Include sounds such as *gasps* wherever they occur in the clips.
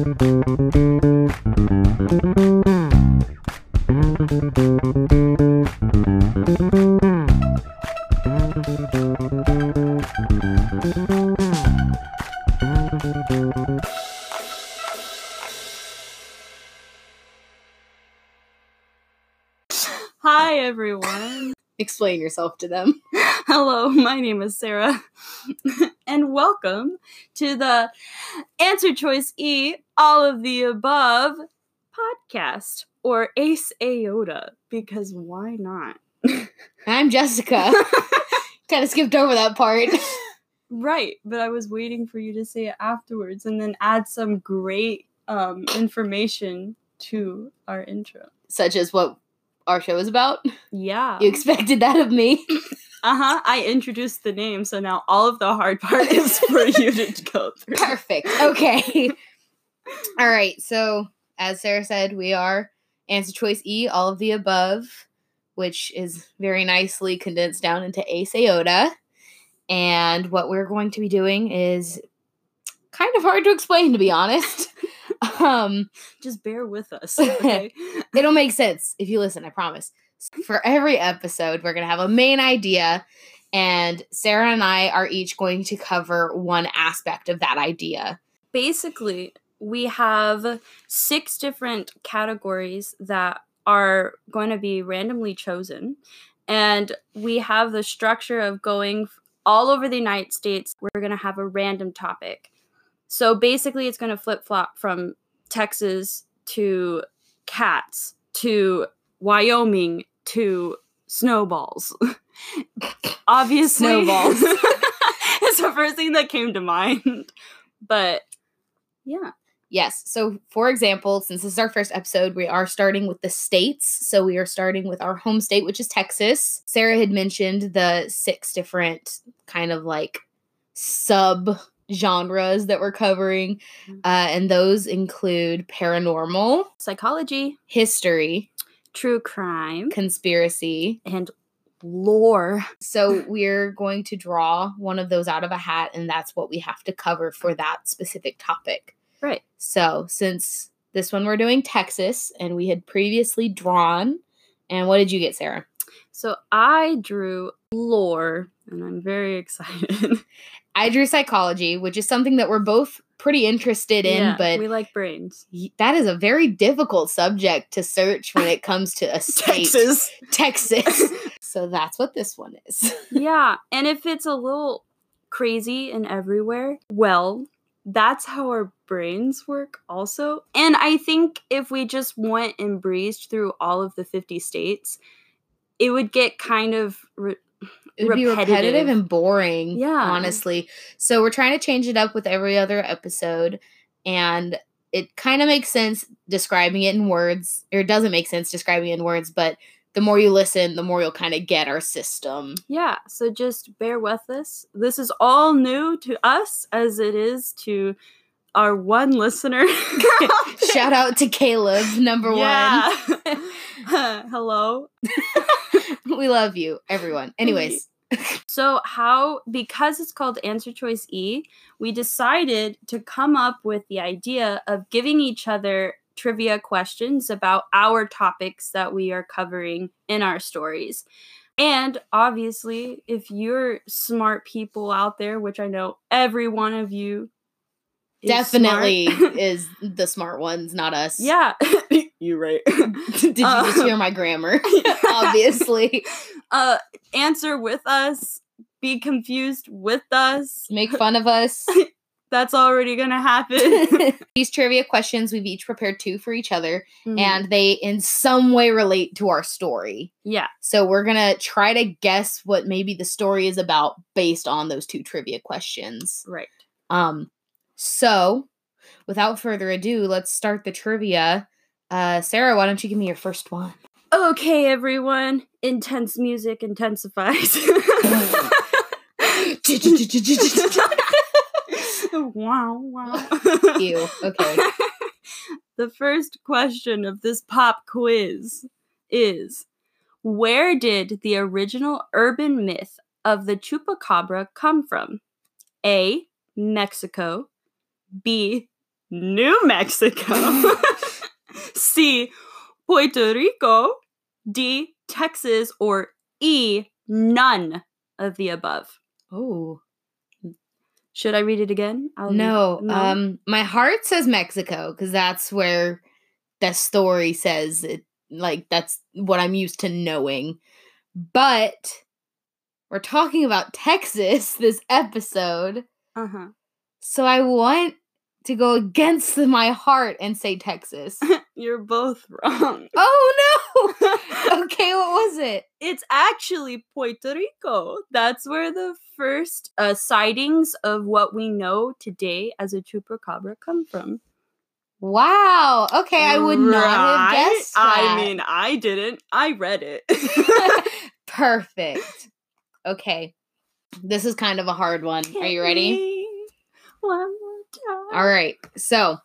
Hi, everyone. Explain yourself to them. Hello, my name is Sarah, welcome to the Answer Choice E All of the Above podcast, or Ace Aota, because why not? I'm Jessica. *laughs* kind of skipped over that part. Right, but I was waiting for you to say it afterwards and then add some great um, information to our intro. Such as what our show is about. Yeah. You expected that of me. *laughs* Uh huh. I introduced the name, so now all of the hard part is for you to *laughs* go through. Perfect. Okay. *laughs* all right. So, as Sarah said, we are answer choice E, all of the above, which is very nicely condensed down into Ace Iota. And what we're going to be doing is kind of hard to explain, to be honest. *laughs* um, Just bear with us. Okay. it'll make sense if you listen, I promise. For every episode, we're going to have a main idea, and Sarah and I are each going to cover one aspect of that idea. Basically, we have six different categories that are going to be randomly chosen. And we have the structure of going all over the United States. We're going to have a random topic. So basically, it's going to flip flop from Texas to cats to Wyoming to snowballs. *laughs* Obviously, Snowballs. *laughs* it's the first thing that came to mind. But yeah, Yes. So, for example, since this is our first episode, we are starting with the states. So, we are starting with our home state, which is Texas. Sarah had mentioned the six different kind of like sub genres that we're covering. Mhm. Uh, and those include paranormal, psychology, history, true crime, conspiracy. and lore. So, we're going to draw one of those out of a hat, and that's what we have to cover for that specific topic. Right. So, since this one we're doing Texas, and we had previously drawn, and what did you get, Sarah? So I drew lore, and I'm very *laughs* excited. I drew psychology, which is something that we're both pretty interested in, Yeah, but we like brains. that is a very difficult subject to search when it comes to a *laughs* state, Texas. Texas. *laughs* so that's what this one is. *laughs* yeah, and if it's a little crazy and everywhere, well, that's how our brains work also. And I think if we just went and breezed through all of the 50 states, it would get kind of re- It would be repetitive Repetitive. and boring, Yeah. honestly. So we're trying to change it up with every other episode, and it kind of makes sense describing it in words, or it doesn't make sense describing it in words, but the more you listen, the more you'll kind of get our system. Yeah, so just bear with us. This is all new to us as it is to our one listener. *laughs* Shout out to Caleb, number 1 yeah. *laughs* Hello. *laughs* we love you, everyone. Anyways, *laughs* So, how, because it's called Answer Choice E, we decided to come up with the idea of giving each other trivia questions about our topics that we are covering in our stories. And obviously, if you're smart people out there, which I know every one of you is definitely *laughs* is the smart ones, not us. yeah, *laughs* you're right. Did you just Um, hear my grammar? Obviously. Uh, answer with us, be confused with us. *laughs* Make fun of us. *laughs* That's already gonna happen. *laughs* These trivia questions, we've each prepared two for each other, Mhm. and they in some way relate to our story. yeah, So we're gonna try to guess what maybe the story is about based on those two trivia questions. right. Um, so without further ado, let's start the trivia. Uh, Sarah, why don't you give me your first one? Okay, everyone. Intense music intensifies. wow, wow. Ew. Okay. *laughs* the first question of this pop quiz is Where did the original urban myth of the chupacabra come from? A. Mexico. B. New Mexico. *laughs* C. Puerto Rico. D. Texas. Or E. None of the above. Oh. Should I read it again? I'll No, um my heart says Mexico cuz that's where the story says it like that's what I'm used to knowing. But we're talking about *laughs* Texas this episode. uh-huh. So I want to go against my heart and say Texas. *laughs* You're both wrong. *laughs* oh no. *laughs* okay, what was it? it's actually Puerto Rico. That's where the first uh, sightings of what we know today as a chupacabra come from. Wow. Okay, I would not have guessed that. I mean, I didn't. I read it. *laughs* Perfect. Okay. This is kind of a hard one. Are you ready? One more time. All right. So,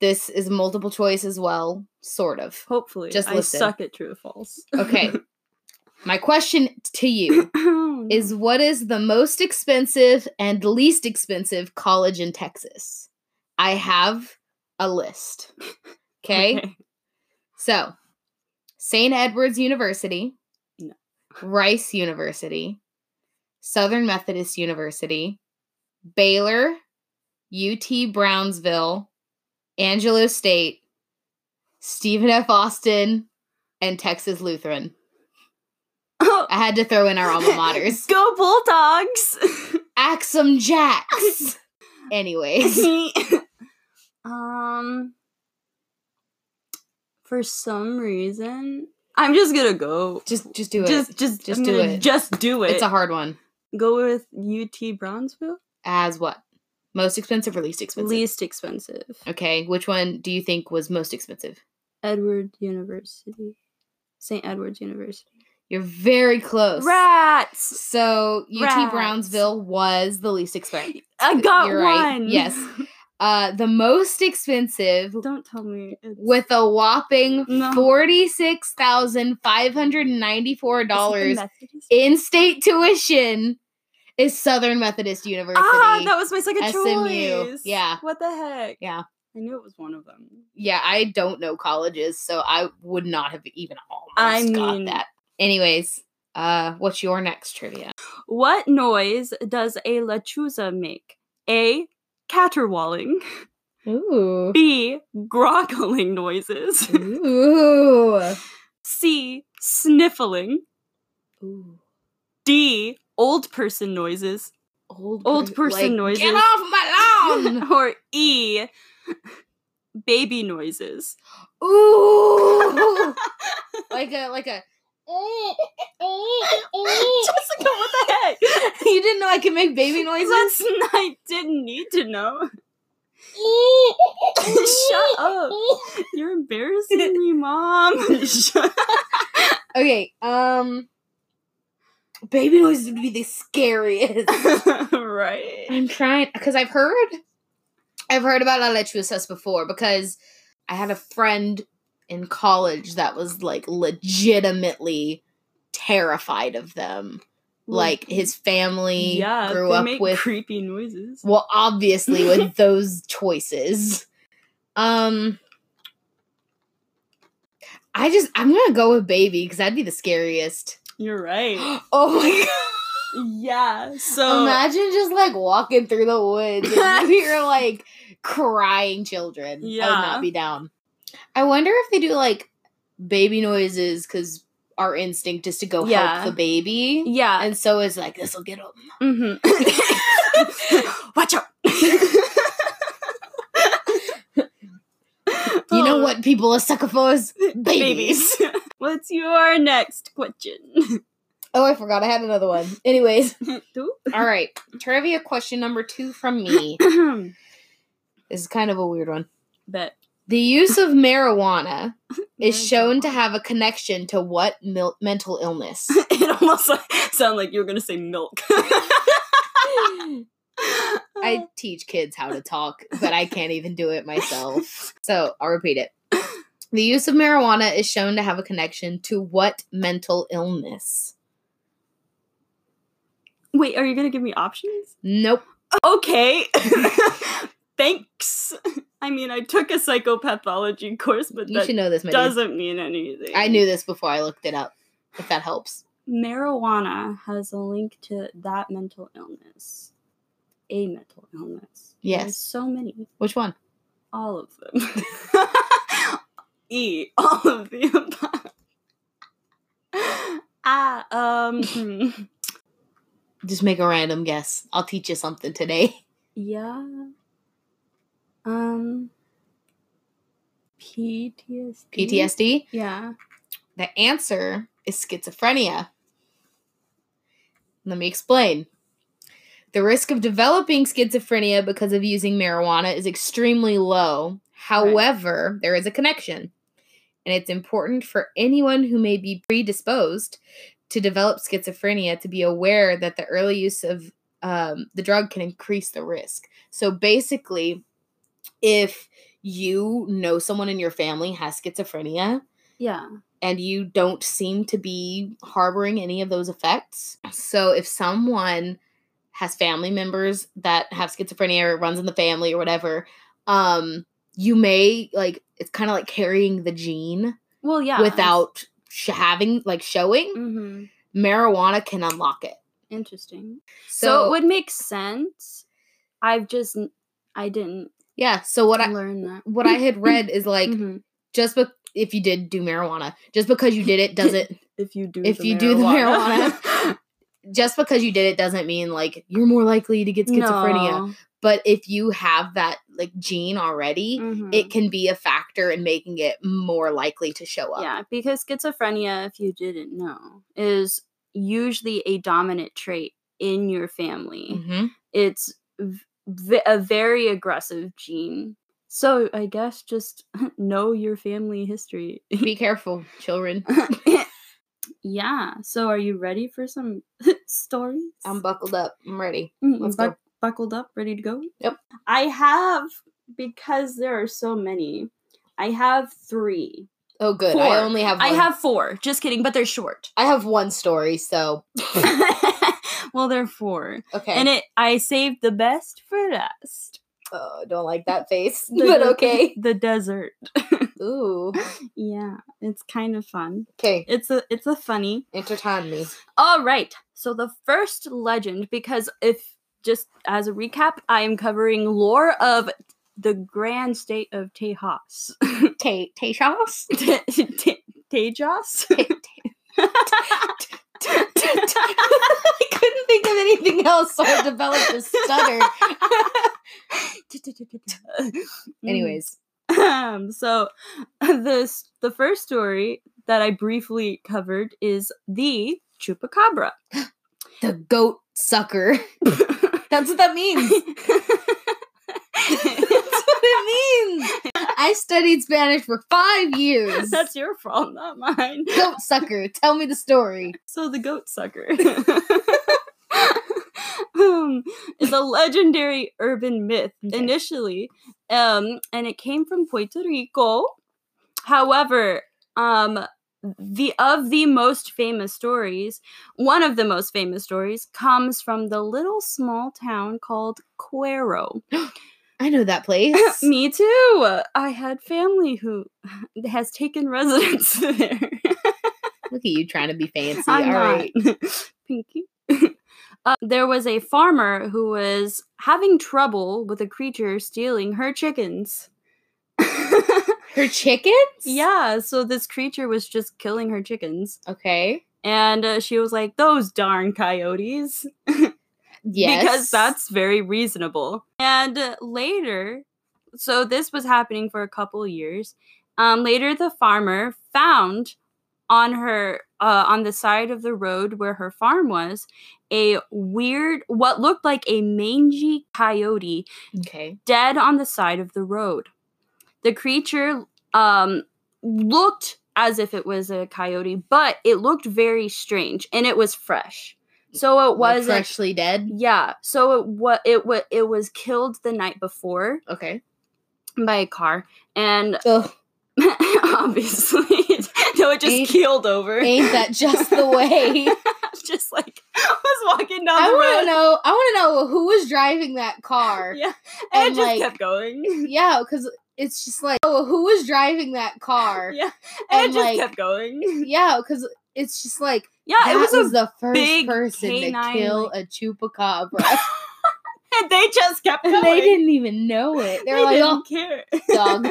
this is multiple choice as well, sort of. Hopefully, Just I listen. suck at true or false. Okay. *laughs* My question to you oh, is what is the most expensive and least expensive college in Texas? I have a list. *laughs* Okay? So, St. Edward's University, No. Rice University, Southern Methodist University, Baylor, UT Brownsville, Angelo State, Stephen F. Austin, and Texas Lutheran. I had to throw in our alma *laughs* maters. Go Bulldogs! *laughs* Axe 'Em Jacks. Anyways, *laughs* um, for some reason, I'm just gonna go. just just do it. Just, just, Just I'm do it. Just do it. it's a hard one. go with UT Brownsville. As what? Most expensive or least expensive? Least expensive. Okay, which one do you think was most expensive? Edward University. St. Edward's University. You're very close. Rats! So UT Rats. Brownsville was the least expensive. I got You're right. one. Yes. *laughs* Uh, the most expensive Don't tell me. It's with a whopping No. forty-six thousand five hundred ninety-four Is it the dollars in-state tuition is Southern Methodist University. Ah, that was my second SMU. choice. Yeah. What the heck? Yeah. I knew it was one of them. yeah, I don't know colleges, so I would not have even almost I got mean- that. Anyways, uh, what's your next trivia? What noise does a lechuza make? A. Caterwauling. Ooh. B. Groggling noises. Ooh. *laughs* C. Sniffling. Ooh. D. Old person noises. Old, Old per- person noises. Get off my lawn! *laughs* or E. Baby noises. Ooh. *laughs* like a like a. *laughs* Jessica, what the heck? you didn't know I could make baby noises? That's I didn't need to know. Shut up. You're embarrassing me, mom. Okay, um baby noises would be the scariest. *laughs* right. I'm trying because I've heard I've heard about La Lechuzas before because I had a friend in college that was like legitimately terrified of them. Like his family yeah, grew they up make with creepy noises. well obviously with *laughs* those choices. Um I just I'm gonna go with baby because that'd be the scariest. You're right. *gasps* oh my god. yeah. So Imagine just like walking through the woods and *laughs* you're like crying children. Yeah. I would not be down. I wonder if they do like baby noises because our instinct is to go Yeah. help the baby. yeah. And so it's like, this will get them. Mm-hmm. *laughs* Watch out. *laughs* You know Oh, what people are sucker for is babies. What's your next question? *laughs* Oh, I forgot I had another one. Anyways, *laughs* all right. Trivia question number two from me. *clears throat* This is kind of a weird one. Bet. The use of marijuana *laughs* is shown to have a connection to what mil- mental illness? it almost like, sounded like you were gonna say milk. I teach kids how to talk, but I can't even do it myself. So I'll repeat it. The use of marijuana is shown to have a connection to what mental illness? Wait, are you gonna give me options? Nope. Okay. *laughs* *laughs* Thanks. I mean, I took a psychopathology course, but You that should know this. Doesn't mean anything. I knew this before I looked it up. If that helps. marijuana has a link to that mental illness, a mental illness. There's Yes. so many, Which one? all of them. *laughs* e, *laughs* all of the above. ah, um. *laughs* Just make a random guess. I'll teach you something today. *laughs* yeah, um, PTSD. PTSD. Yeah. The answer is schizophrenia. Let me explain. The risk of developing schizophrenia because of using marijuana is extremely low. However, there is a connection. And it's important for anyone who may be predisposed to develop schizophrenia to be aware that the early use of um, the drug can increase the risk. So basically, if you know someone in your family has schizophrenia, Yeah. and you don't seem to be harboring any of those effects. So if someone has family members that have schizophrenia or runs in the family or whatever, um you may like it's kind of like carrying the gene Well, yeah. without sh- having like showing. hmm Marijuana can unlock it. Interesting. So, So, it would make sense. I've just I didn't yeah, so what I learned that. what I had read is *laughs* like Mhm. just be- if you did do marijuana, just because you did it doesn't *laughs* if you do if the you do the marijuana. *laughs* just because you did it doesn't mean like you're more likely to get schizophrenia. No. But if you have that like gene already, Mhm. it can be a factor in making it more likely to show up. yeah, because schizophrenia, if you didn't know, is usually a dominant trait in your family. hmm It's v- a very aggressive gene. So I guess just *laughs* know your family history. *laughs* Be careful, children. *laughs* yeah. So are you ready for some stories? I'm buckled up. I'm ready. Let's buck- go. Buckled up, ready to go? Yep. I have because there are so many. I have three. Oh, good. Four. I only have. One. I have four. Just kidding, but they're short. I have one story. So *laughs* well, they're four, okay. and it. I saved the best for last. oh, don't like that face, The- but the- okay. The desert. *laughs* Ooh. yeah, it's kind of fun. Okay. It's a. It's a funny. Entertain me. All right. So the first legend, because if just as a recap, I am covering lore of the grand state of Tejas. *laughs* *laughs* Te- te- Tejas? *laughs* I couldn't think of anything else, so I developed a stutter. Anyways, um, so this the first story that I briefly covered is the chupacabra. *gasps* the goat sucker. That's what that means. *laughs* That's what it means. I studied Spanish for five years. That's your fault, not mine. goat sucker. Tell me the story. So the goat sucker um, is a legendary urban myth Okay. initially, um, and it came from Puerto Rico. However, um, the of the most famous stories, one of the most famous stories comes from the little small town called Cuero. *gasps* *gasps* I know that place. *laughs* Me too. I had family who *laughs* has taken residence *laughs* there. Look at you trying to be fancy. I'm All not. right. Pinky. uh, there was a farmer who was having trouble with a creature stealing her chickens. Her chickens? yeah, so this creature was just killing her chickens. Okay. And uh, she was like, Those darn coyotes. *laughs* Yes. Because that's very reasonable. And uh, later, so this was happening for a couple years. Um, later, the farmer found on her uh, on the side of the road where her farm was a weird, what looked like a mangy coyote Okay. dead on the side of the road. The creature um, looked as if it was a coyote, but it looked very strange and it was fresh. So it wasn't freshly dead. yeah, so it what it wa it was killed the night before Okay. by a car, and *laughs* obviously, *laughs* no, it just Ain't- keeled over. Ain't that just the *laughs* way? just like was walking down I the want road. to know. I want to know who was driving that car. Yeah, and, and, it just like- kept going. Yeah, because it's just like, oh, who was driving that car? *laughs* Yeah, and, And, just like, kept going. *laughs* *laughs* Yeah, because it's just like Yeah, it was, was, the first person to kill like- a chupacabra, and they just kept going. and they didn't even know it. They were like, "Oh, didn't care. dog."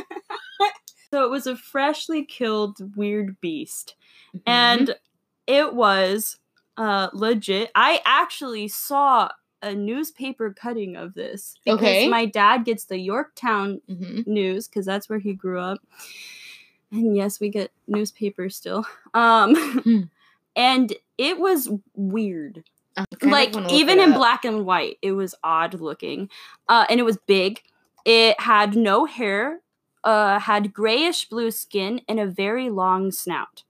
So it was a freshly killed weird beast. Mhm. And it was uh legit. I actually saw a newspaper cutting of this because Okay. my dad gets the Yorktown Mhm. news because that's where he grew up. And yes, we get newspapers still. Um Hmm. *laughs* and it was weird. Like even in up. black and white, it was odd looking. Uh and it was big. It had no hair, uh had grayish blue skin and a very long snout.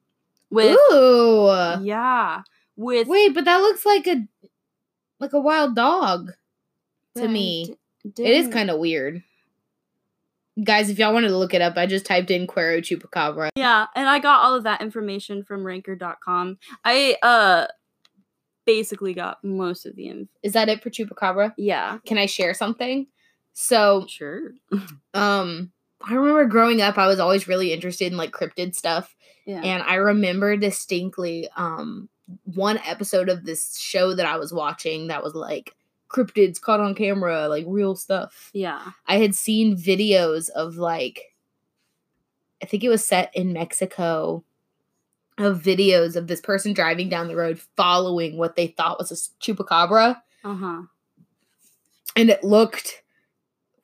With Ooh. yeah, with Wait, but that looks like a like a wild dog to me. It is kind of weird. Guys, if y'all wanted to look it up, I just typed in Cuero Chupacabra. Yeah, and I got all of that information from ranker.com. I uh basically got most of the info. Is that it for Chupacabra? Yeah. Can I share something? So, Sure. *laughs* um, I remember growing up, I was always really interested in like cryptid stuff. Yeah. And I remember distinctly um one episode of this show that I was watching that was like cryptids caught on camera, like real stuff. yeah. I had seen videos of like I think it was set in Mexico of videos of this person driving down the road following what they thought was a chupacabra Uh-huh. and it looked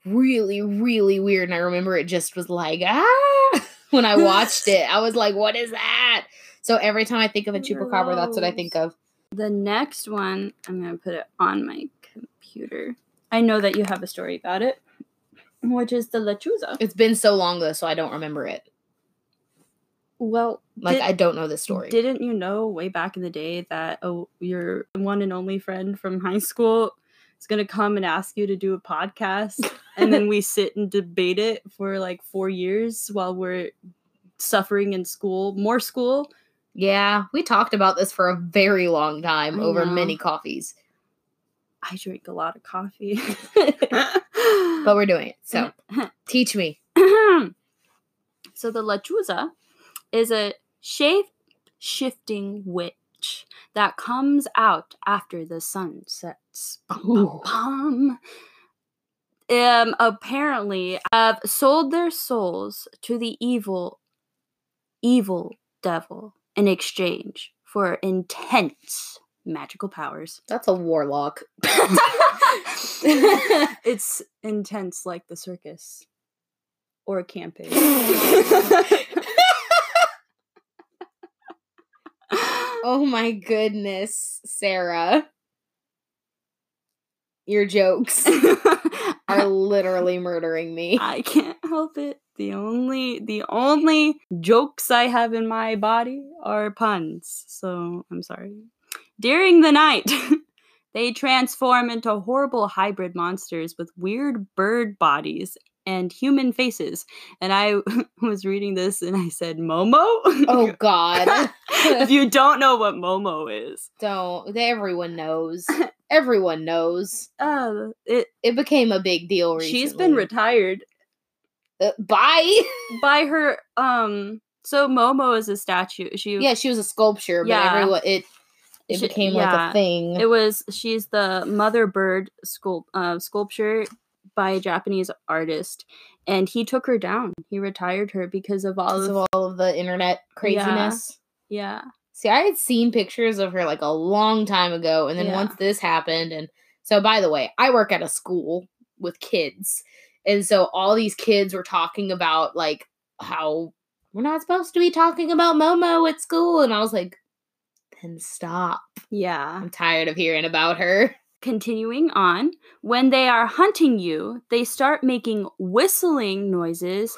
really really weird and I remember it just was like ah *laughs* when I watched *laughs* it I was like what is that so every time I think of a chupacabra that's what I think of The next one, I'm going to put it on my computer. I know that you have a story about it, which is the lechuza. it's been so long though so I don't remember it Well, like did- I don't know the story Didn't you know way back in the day that oh, your one and only friend from high school is going to come and ask you to do a podcast *laughs* and then we sit and debate it for like 4 years while we're suffering in school, more school? Yeah we talked about this for a very long time I over know. many coffees I drink a lot of coffee. *laughs* *laughs* but we're doing it. So *laughs* teach me. *clears throat* so the lechuza is a shape shifting witch that comes out after the sun sets. Um apparently have sold their souls to the evil evil devil in exchange for intense magical powers. That's a warlock. *laughs* it's intense like the circus or a camping. oh my goodness, Sarah. Your jokes *laughs* are literally murdering me. I can't help it. The only the only jokes I have in my body are puns. So I'm sorry. During the night, *laughs* they transform into horrible hybrid monsters with weird bird bodies and human faces. And I *laughs* was reading this and I said, Momo? Oh *laughs* god. if you don't know what Momo is, Don't. Everyone knows. Everyone knows. uh, it It became a big deal recently. she's been retired Uh, bye. *laughs* by her um so momo is a statue she yeah, she was a sculpture, but Yeah. everyone it it She- became like a thing. it was she's the mother bird sculpt uh, sculpture by a japanese artist and he took her down he retired her because of all because of, of all of the internet craziness. yeah See, I had seen pictures of her like a long time ago, and then Yeah. once this happened, and so by the way, I work at a school with kids, and so all these kids were talking about like how we're not supposed to be talking about Momo at school, and I was like, then stop. yeah I'm tired of hearing about her. continuing on when they are hunting you they start making whistling noises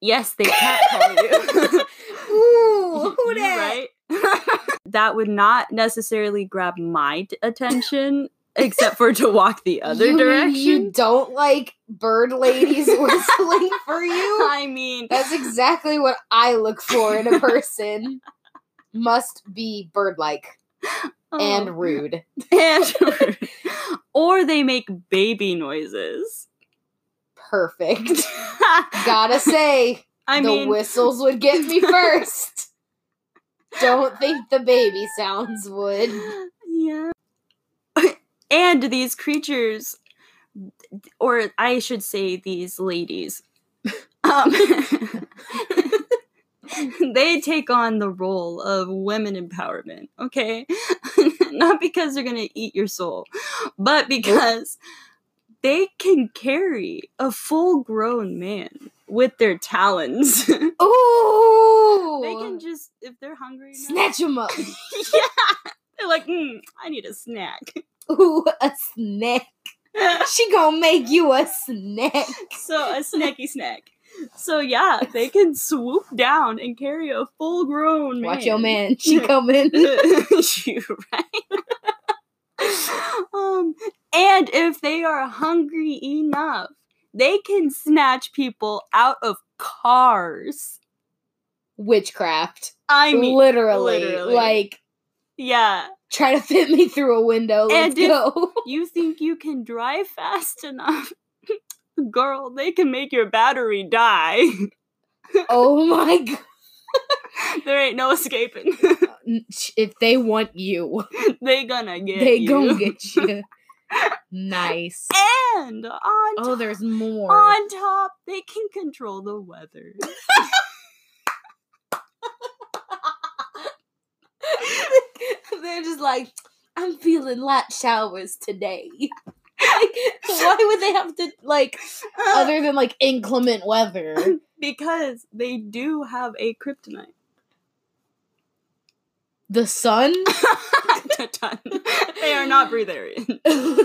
yes they cat call you *laughs* Ooh, *laughs* who dat? right? *laughs* that would not necessarily grab my attention, except for to walk the other You mean direction. You don't like bird ladies *laughs* whistling for you? I mean, That's exactly what I look for in a *laughs* person. must be bird-like Oh. *laughs* and rude. and or they make baby noises. Perfect. Gotta say, I the mean, whistles would get me first. Don't think the baby sounds would. yeah. And these creatures, or I should say, these ladies, *laughs* um, *laughs* they take on the role of women empowerment. Okay, *laughs* not because they're gonna eat your soul, but because they can carry a full-grown man with their talons. Ooh! they can just, if they're hungry, enough- snatch him up. yeah. They're like, mm, I need a snack. Ooh, a snack. She gonna make you a snack. so a snacky snack. So yeah, they can swoop down and carry a full grown man. Watch your man. She *laughs* coming. you right. um, and if they are hungry enough, they can snatch people out of cars. Witchcraft. I mean, literally, literally. Like, yeah. Try to *laughs* fit me through a window. Let's And go. *laughs* You think you can drive fast enough? *laughs* Girl, they can make your battery die. oh my god. there ain't no escaping. Uh, if they want you, they gonna get they you. gonna get you. nice. And on Oh, top, there's more. on top, they can control the weather. *laughs* They're just like, I'm feeling light showers today. Like, why would they have to like uh, other than like inclement weather? *laughs* because they do have a kryptonite. The sun? *laughs* They are not breatharian. they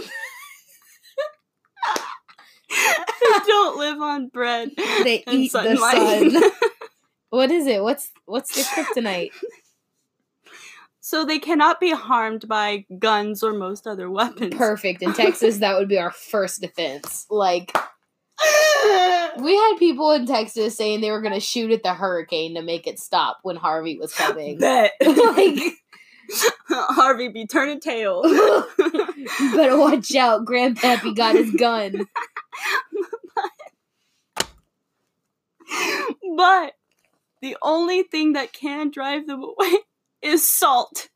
don't live on bread they eat the sun. What is it? What's what's the kryptonite? So they cannot be harmed by guns or most other weapons. Perfect. In Texas, that would be our first defense. Like *laughs* we had people in Texas saying they were gonna shoot at the hurricane to make it stop when Harvey was coming. Bet. *laughs* *laughs* like Harvey be turning tail. you better watch out, Grandpappy got his gun. but the only thing that can drive them away is salt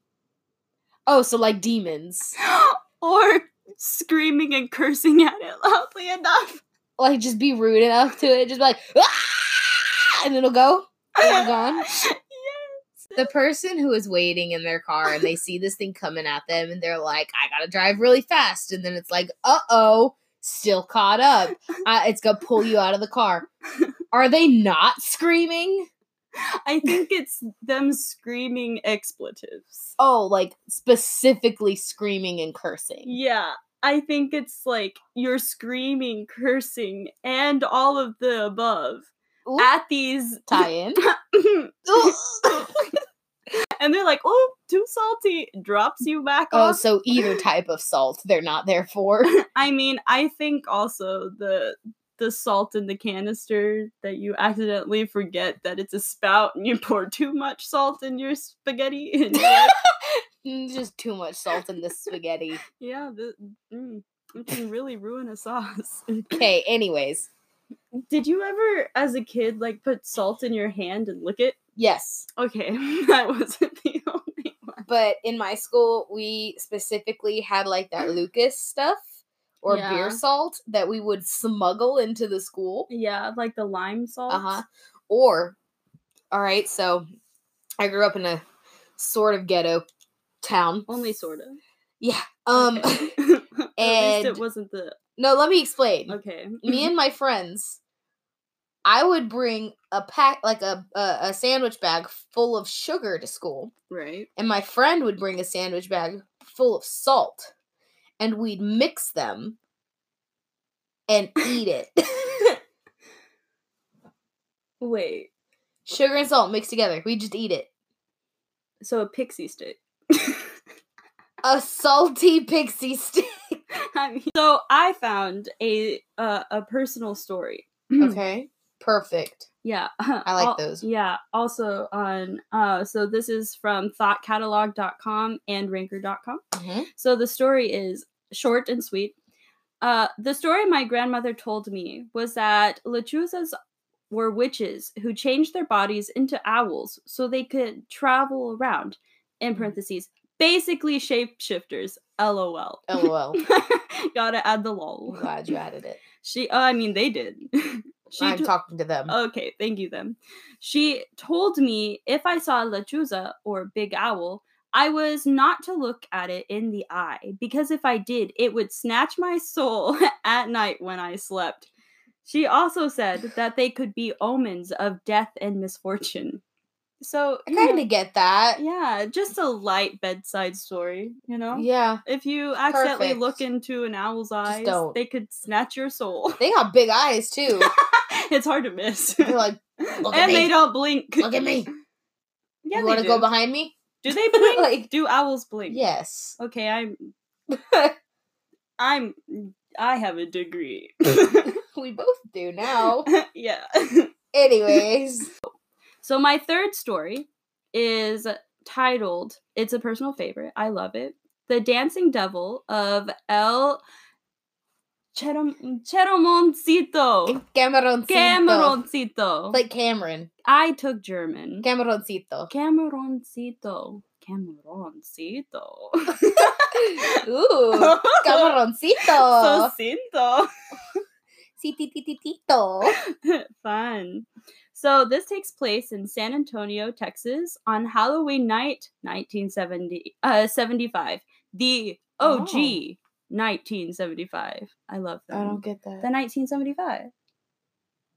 Oh, so like demons. *gasps* or screaming and cursing at it loudly enough. Like just be rude enough to it, just be like "Ah!" and it'll go. And it'll gone. yes. The person who is waiting in their car and they see this thing coming at them and they're like, I gotta drive really fast. And then it's like, uh oh, still caught up. *laughs* Uh, it's gonna pull you out of the car. *laughs* Are they not screaming? *laughs* I think it's them screaming expletives. Oh, like specifically screaming and cursing. Yeah. I think it's like you're screaming, cursing, and all of the above Ooh, at these *laughs* tie in. *laughs* and they're like, "Oh, too salty." Drops you back off. oh, off. so either type of salt they're not there for. I mean, I think also the the salt in the canister that you accidentally forget that it's a spout and you *laughs* pour too much salt in your spaghetti. *laughs* And Mm, Just too much salt in the spaghetti. yeah, the, mm, it can really ruin a sauce. Okay, anyways. Did you ever, as a kid, like put salt in your hand and lick it? Yes. Okay, *laughs* that wasn't the only one. But in my school, we specifically had like that Lucas stuff or Yeah. beer salt that we would smuggle into the school. Yeah, like the lime salt. Uh huh. Or, all right, so I grew up in a sort of ghetto town. Only sort of. Yeah. Um. Okay. *laughs* *laughs* At least and- it wasn't the no, let me explain. okay. Me and my *laughs* friends, I would bring a pack, like a, a a sandwich bag full of sugar to school, right. and my friend would bring a sandwich bag full of salt, and we'd mix them and eat it. *laughs* Wait. sugar and salt mixed together. We just eat it. So a pixie stick. A salty pixie stick. *laughs* I mean, so I found a uh, a personal story. Okay. Perfect. Yeah. *laughs* I like Al- those. Yeah. Also on uh so this is from thoughtcatalog.com and ranker.com. Mhm. So the story is short and sweet. Uh the story my grandmother told me was that lechuzas were witches who changed their bodies into owls so they could travel around. In Mhm. parentheses, basically shapeshifters. LOL. LOL. *laughs* Gotta add the lol. I'm glad you added it. She, oh, I mean, they did. *laughs* she I'm to- talking to them. Okay, thank you then. She told me if I saw lechuza or big owl, I was not to look at it in the eye because if I did, it would snatch my soul *laughs* at night when I slept. She also said that they could be omens of death and misfortune. So, I kind of get that. yeah, just a light bedside story, you know? Yeah. If you accidentally Perfect. look into an owl's eyes, don't. they could snatch your soul. They got big eyes too. *laughs* it's hard to miss. They're like, *laughs* "Look at and they don't blink. look at me. *laughs* Yeah, you they want to go behind me? Do they blink? Like- do owls blink? Yes. Okay, I'm. I'm. I have a degree. we both do now. yeah. Anyways. So my third story is titled. It's a personal favorite. I love it. The Dancing Devil of El Cherom- Cheromoncito. Cameroncito. Cameroncito. Like Cameron. I took German. Cameroncito. Cameroncito. Cameroncito. *laughs* Ooh. Cameroncito. *laughs* Socinto. Citititito. *laughs* Fun. So this takes place in San Antonio, Texas, on Halloween night, 1970, uh, 75. The OG, Oh. 1975. I love that. I don't get that. The 1975.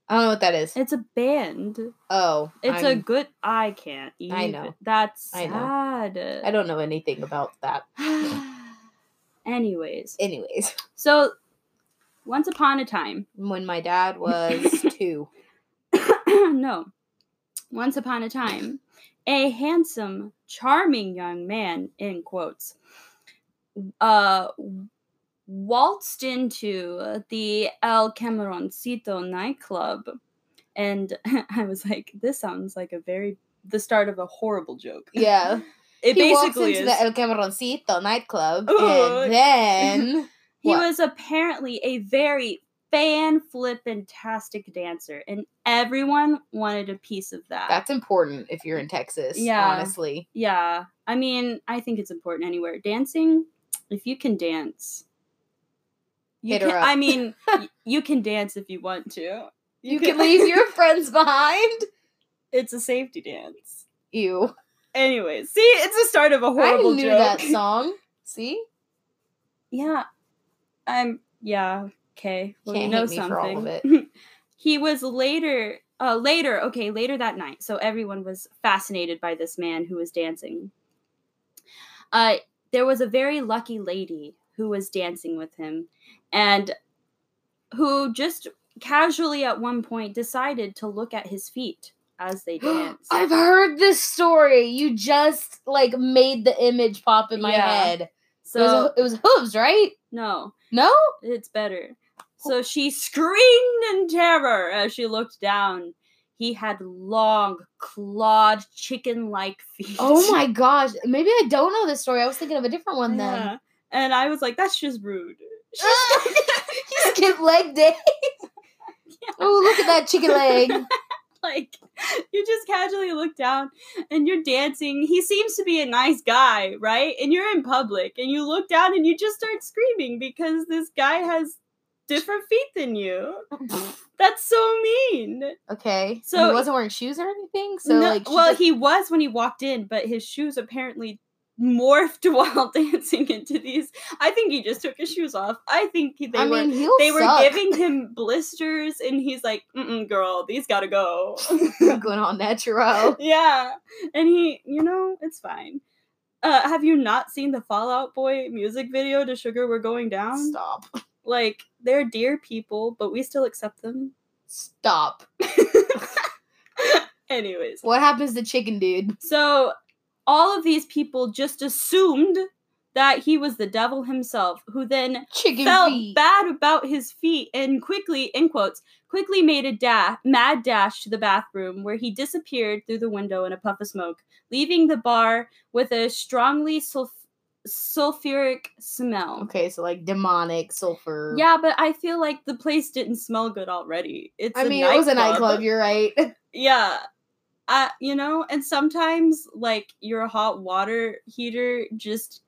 I don't know what that is. It's a band. Oh. It's a I'm- good. I can't. Even. I know. That's I know. sad. I don't know anything about that. *sighs* Anyways, Anyways, so once upon a time, when my dad was *laughs* two. *clears throat* no, once upon a time, a handsome, charming young man, in quotes, uh, waltzed into the El Cameroncito nightclub. And *laughs* I was like, this sounds like a very, the start of a horrible joke. *laughs* Yeah. It he walks basically into is. the El Cameroncito nightclub, Ooh. *laughs* and then He What? was apparently a very fan flippantastic dancer, and everyone wanted a piece of that. that's important if you're in Texas. Yeah. honestly, yeah, I mean, I think it's important anywhere. Dancing, if you can dance, you Hit can. I mean, *laughs* you can dance if you want to. you can leave your *laughs* friends behind. It's a safety dance. You, Anyways, see, it's the start of a horrible I knew joke. that song. See, *laughs* Yeah. I'm yeah, okay. Well, you Can't know hate me something. for all of it. *laughs* he was later uh later, okay, later that night. So everyone was fascinated by this man who was dancing. Uh there was a very lucky lady who was dancing with him and who just casually at one point decided to look at his feet as they *gasps* danced. I've heard this story. You just like made the image pop in my Yeah. head. so it was it was hooves, right? no, No, It's better. So she screamed in terror as she looked down. He had long, clawed, chicken like *laughs* feet. Oh my gosh. Maybe I don't know this story. I was thinking of a different one Yeah. then. And I was like, that's just rude. *laughs* you skip leg day. *laughs* Oh, look at that chicken leg. like, you just casually look down and you're dancing. He seems to be a nice guy, right? And you're in public and you look down and you just start screaming because this guy has different feet than you. *laughs* That's so mean. Okay. So he wasn't wearing shoes or anything. So No- like, well, just- he was when he walked in, but his shoes apparently morphed *laughs* while dancing into these. I think he just took his shoes off. I think they I were mean, he'll they were suck. giving him blisters, and he's like, Mm-mm, "Girl, these gotta go." *laughs* going on natural. yeah, and he, you know, it's fine. Uh, have you not seen the Fall Out Boy music video to "Sugar We're Going Down"? Stop. Like, they're dear people, but we still accept them. Stop. *laughs* Anyways, What happens to chicken dude? So all of these people just assumed that he was the devil himself, who then Chicken felt feet. bad about his feet and quickly, in quotes, quickly made a da- mad dash to the bathroom where he disappeared through the window in a puff of smoke, leaving the bar with a strongly sulf- sulfuric smell. Okay, so like demonic sulfur. Yeah, but I feel like the place didn't smell good already. It's I mean, it was a nightclub. nightclub. You're right. *laughs* Yeah. Uh, you know, and sometimes like your hot water heater just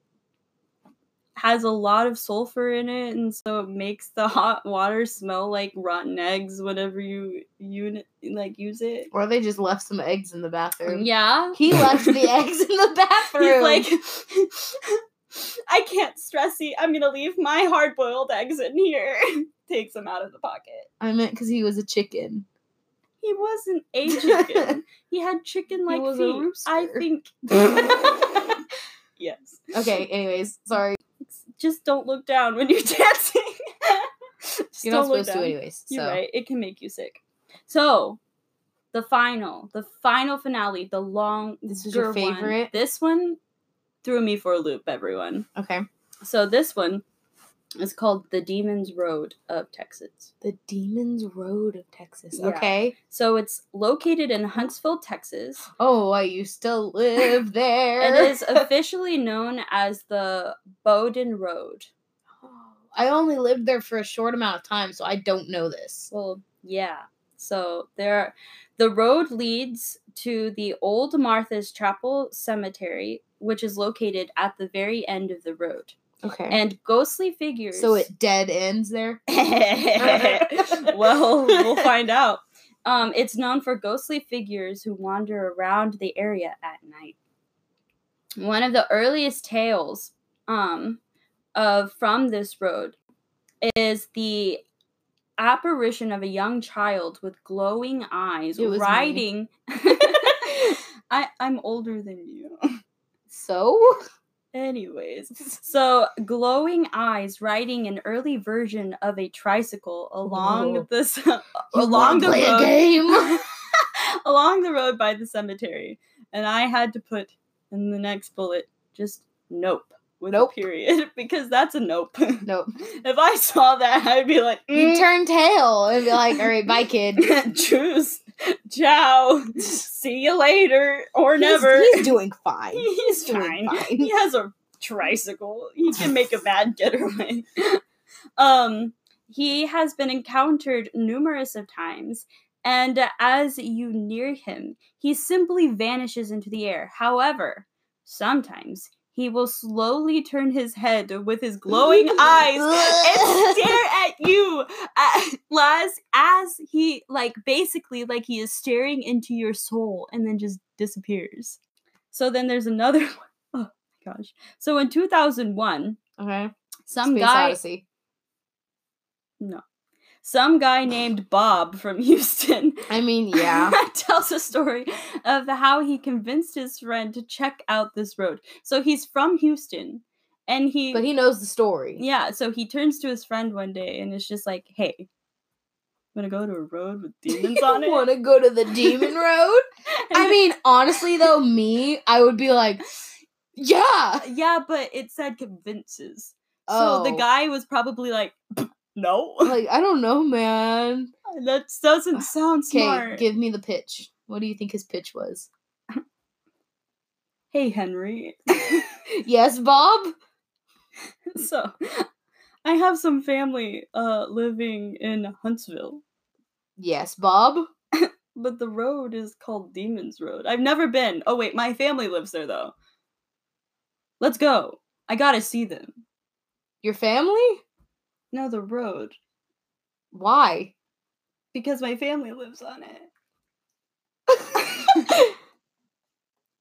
has a lot of sulfur in it and so it makes the hot water smell like rotten eggs whenever you you like use it. or they just left some eggs in the bathroom. Yeah. He left the eggs in the *laughs* bathroom. He's like *laughs* I can't stress eat. I'm gonna leave my hard boiled eggs in here. *laughs* Takes them out of the pocket. I meant because he was a chicken. He wasn't a chicken. he had chicken like feet. I think Yes. Okay, anyways, sorry. Just don't look down when you're *laughs* dancing. *laughs* You're not supposed to, down. anyways. You're right. It can make you sick. So, the final, the final finale, the long. This is your one. favorite? This one threw me for a loop, everyone. Okay. So this one is called the Demon's Road of Texas. The Demon's Road of Texas. Yeah. Okay. So it's located in Huntsville, Texas. Oh, I used to live *laughs* there. It is *laughs* officially known as the Bowden Road. Oh, I only lived there for a short amount of time, so I don't know this. Well, yeah. So there, the road leads to the Old Martha's Chapel Cemetery, which is located at the very end of the road. Okay. And ghostly figures. so it dead ends there. *laughs* *laughs* well, we'll find out. Um, it's known for ghostly figures who wander around the area at night. One of the earliest tales um, of from this road is the apparition of a young child with glowing eyes riding. *laughs* I, I'm older than you. So Anyways, so glowing eyes riding an early version of a tricycle along Whoa. this along the road game? *laughs* along the road by the cemetery, and I had to put in the next bullet just nope with Nope. a period *laughs* because that's a nope. nope. *laughs* if I saw that, I'd be like, You mm, turn tail and be like, "All right, bye, *laughs* kid." choose, ciao, see you later or He's- never. He's doing fine. He's doing fine. fine. He has a tricycle. He can make a bad getaway. um, he has been encountered numerous of times, and as you near him, he simply vanishes into the air. However, sometimes he will slowly turn his head with his glowing *laughs* eyes and *laughs* stare at you as, as as he like basically like he is staring into your soul and then just disappears. So then there's another one. *laughs* Oh my gosh. So in 2001, Okay. some Space guy Odyssey. no. Some guy named Bob from Houston *laughs* I mean, yeah. *laughs* tells a story of how he convinced his friend to check out this road. So he's from Houston and he but he knows the story. Yeah, so he turns to his friend one day and it's just like, "Hey, wanna go to a road with *laughs* demons on it?" Want to go to the demon road? I mean, honestly, though, me, I would be like, yeah. yeah, but it said convinces. So the Oh. guy was probably like, "No, *laughs* Like, I don't know, man. that doesn't sound Okay, smart." give me the pitch. What do you think his pitch was? hey, Henry. *laughs* *laughs* Yes, Bob? so, I have some family uh living in Huntsville, Yes, Bob? but the road is called Demon's Road. I've never been. Oh wait, my family lives there though. Let's go. I got to see them. Your family? No, the road. Why? Because my family lives on it. *laughs*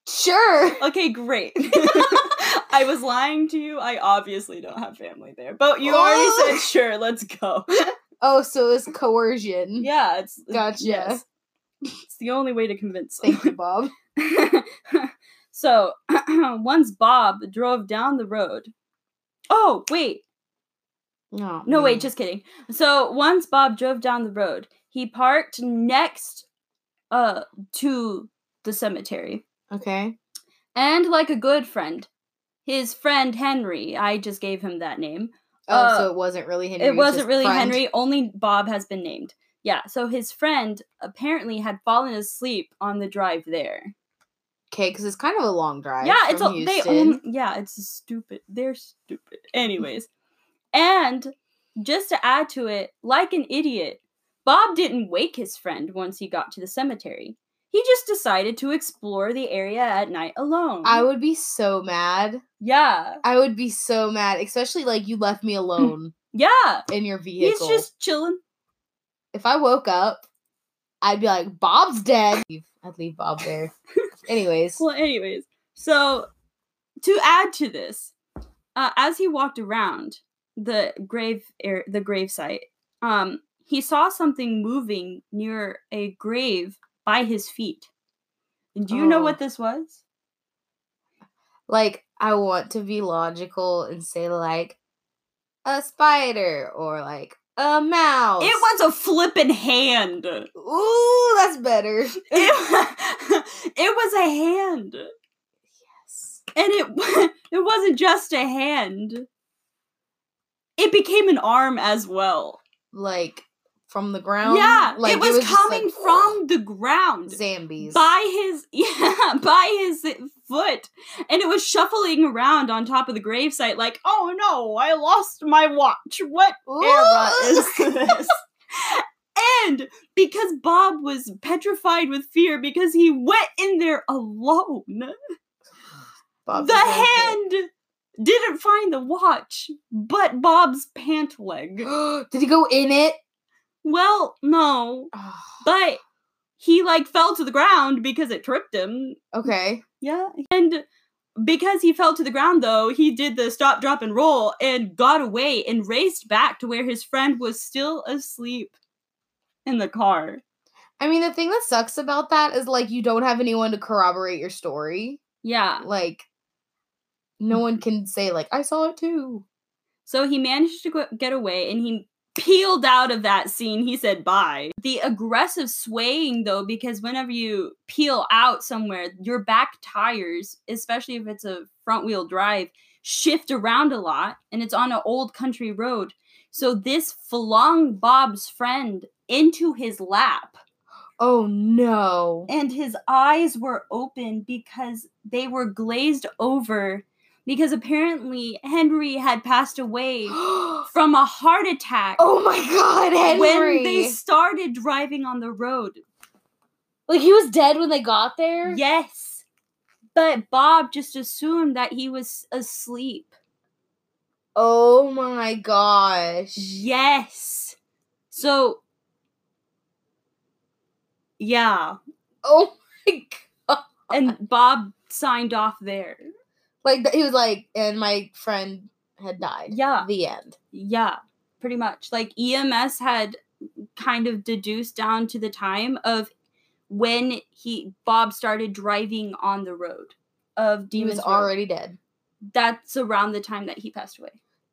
sure. Okay, great. *laughs* *laughs* I was lying to you. I obviously don't have family there. But you already Oh. said sure, let's go. Oh, so it's coercion. yeah, it's Gotcha. yes. It's the only way to convince Thank you, Bob. so, *clears throat* once Bob drove down the road. Oh, wait. No, No, wait, just kidding. So, once Bob drove down the road, he parked next uh to the cemetery. Okay. And like a good friend, his friend Henry, I just gave him that name. Oh, Uh, so it wasn't really Henry. it was wasn't really friend. Henry, only Bob has been named. Yeah, so his friend apparently had fallen asleep on the drive there. Okay, because it's kind of a long drive. yeah, it's a, they yeah, it's stupid. They're stupid. Anyways, and just to add to it, like an idiot, Bob didn't wake his friend once he got to the cemetery. He just decided to explore the area at night alone. I would be so mad. yeah, I would be so mad, especially like you left me alone yeah. in your vehicle. He's just chilling. if I woke up, I'd be like, Bob's dead. I'd leave Bob there. *laughs* Anyways, Well, anyways, so to add to this, uh, as he walked around the grave, er, the grave site, um, he saw something moving near a grave by his feet. And do you know Oh. what this was? like I want to be logical and say like a spider or like a mouse. It was a flippin' hand. Ooh, that's better. *laughs* wa- *laughs* it was a hand, yes. and it *laughs* it wasn't just a hand. It became an arm as well. Like from the ground. yeah, like it was, just, coming like, from the ground Zambies. by his *laughs* yeah by his foot, and it was shuffling around on top of the gravesite like, oh no, I lost my watch. What era is this? *laughs* and because Bob was petrified with fear because he went in there alone, Bob the hand. it. Didn't find the watch, but Bob's pant leg. *gasps* Did he go in it? Well, no, ah. but he like fell to the ground because it tripped him. okay. Yeah. And because he fell to the ground though, he did the stop, drop, and roll and got away and raced back to where his friend was still asleep in the car. I mean, the thing that sucks about that is like you don't have anyone to corroborate your story. Yeah. Like, no one mm-hmm. can say like I saw it too. So he managed to get away and he peeled out of that scene. He said bye. The aggressive swaying, though, because whenever you peel out somewhere, your back tires, especially if it's a front wheel drive, shift around a lot and it's on an old country road. So this flung Bob's friend into his lap Oh no. and his eyes were open because they were glazed over because apparently Henry had passed away *gasps* from a heart attack oh my god, Henry. when they started driving on the road. like he was dead when they got there? Yes. But Bob just assumed that he was asleep. Oh my gosh. Yes. So yeah, Oh my god. *laughs* and Bob signed off there. Like he was like, and my friend had died. Yeah. The end. Yeah, pretty much. Like EMS had kind of deduced down to the time of when he Bob started driving on the road of He Demons was Road. already dead. That's around the time that he passed away.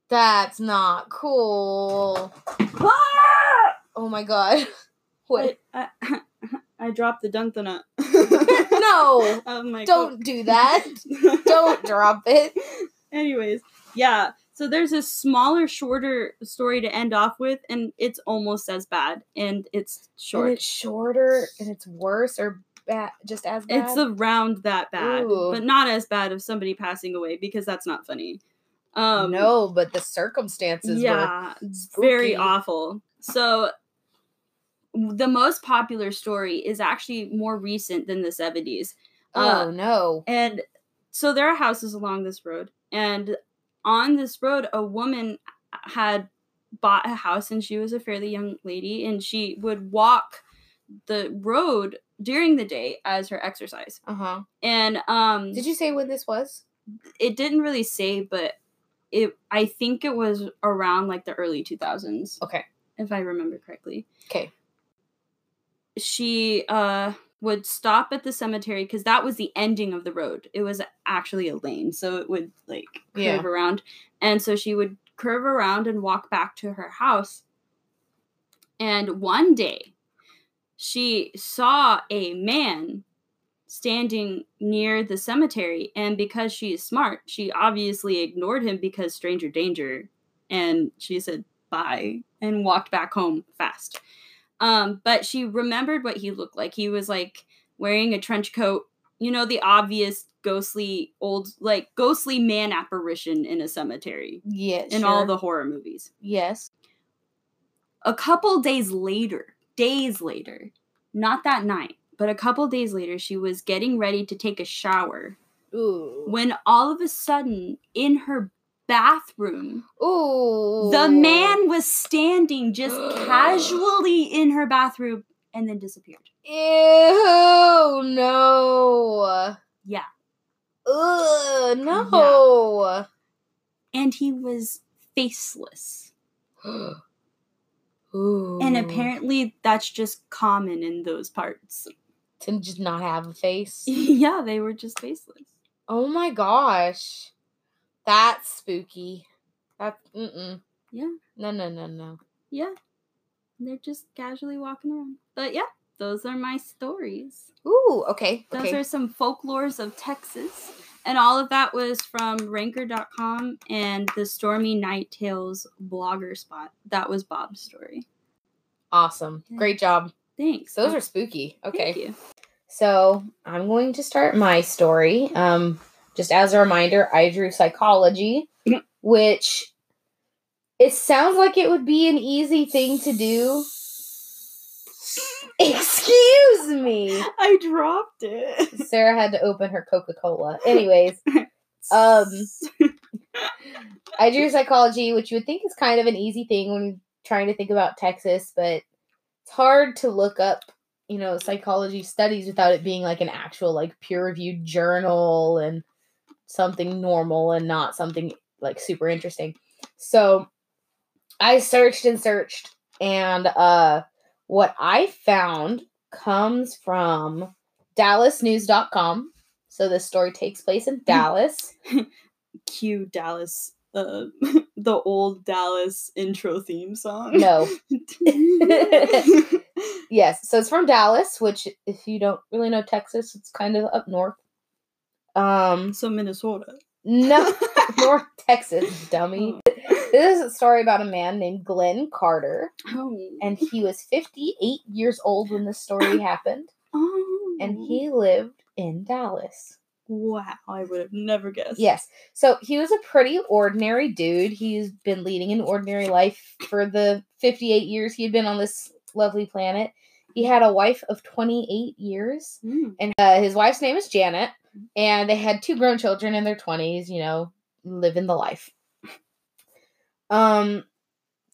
That's not cool. Ah! Oh my god. *laughs* What? I, I, uh, *laughs* I dropped the Dunthanut. *laughs* no. *laughs* oh my Don't do that. *laughs* Don't drop it. Anyways, yeah. So there's a smaller, shorter story to end off with, and it's almost as bad, and it's short. And it's shorter and it's worse or bad, just as bad. It's around that bad, Ooh. but not as bad of somebody passing away because that's not funny. Um, no, but the circumstances were yeah, it's very awful. So the most popular story is actually more recent than the 70s. Oh Uh, no. and so there are houses along this road, and on this road, a woman had bought a house, and she was a fairly young lady, and she would walk the road during the day as her exercise. Uh-huh. And um, Did you say when this was? it didn't really say, but it I think it was around like the early 2000s, Okay. if I remember correctly. Okay. She uh would stop at the cemetery because that was the ending of the road. It was actually a lane, so it would like curve Yeah. around. And so she would curve around and walk back to her house. And one day she saw a man standing near the cemetery. And because she is smart, she obviously ignored him because stranger danger. And she said bye and walked back home fast. Um, but she remembered what he looked like. He was like wearing a trench coat, you know, the obvious ghostly old, like ghostly man apparition in a cemetery Yes. in all the horror movies. Yes. A couple days later, days later, not that night, but a couple days later, she was getting ready to take a shower Ooh. when all of a sudden, in her bathroom, Ooh. the man was standing just *gasps* casually in her bathroom and then disappeared. Ew. No. Yeah. Ugh. No. And he was faceless. *gasps* Ooh. And apparently, that's just common in those parts. to just not have a face. *laughs* yeah, they were just faceless. Oh my gosh. That's spooky. That's mm-mm. Yeah. No, no, no, no. Yeah. They're just casually walking around. But yeah, those are my stories. Ooh, okay. Those okay. are some folklores of Texas. And all of that was from ranker.com and the Stormy Night Tales blogger spot. That was Bob's story. awesome. Yeah. Great job. Thanks. Those are spooky. Okay. Thank you. So I'm going to start my story. Um, just as a reminder, I drew psychology, which it sounds like it would be an easy thing to do. Excuse me. I dropped it. Sarah had to open her Coca Cola. Anyways, Um, I drew psychology, which you would think is kind of an easy thing when trying to think about Texas, but it's hard to look up, you know, psychology studies without it being like an actual like peer reviewed journal and something normal and not something like super interesting. So I searched and searched and uh what I found comes from dallasnews.com. So this story takes place in Dallas. *laughs* Cue Dallas, uh, *laughs* the old Dallas intro theme song. No. *laughs* Yes, so it's from Dallas, which if you don't really know Texas, it's kind of up north. Um so Minnesota. no *laughs* North Texas, dummy. This is a story about a man named Glenn Carter, Oh. and he was 58 years old when this story *gasps* happened, oh. and he lived in Dallas. Wow, I would have never guessed. Yes. So he was a pretty ordinary dude. He's been leading an ordinary life for the 58 years he had been on this lovely planet. He had a wife of 28 years, Mm. and uh, his wife's name is Janet, and they had two grown children in their 20s, you know, living the life. Um,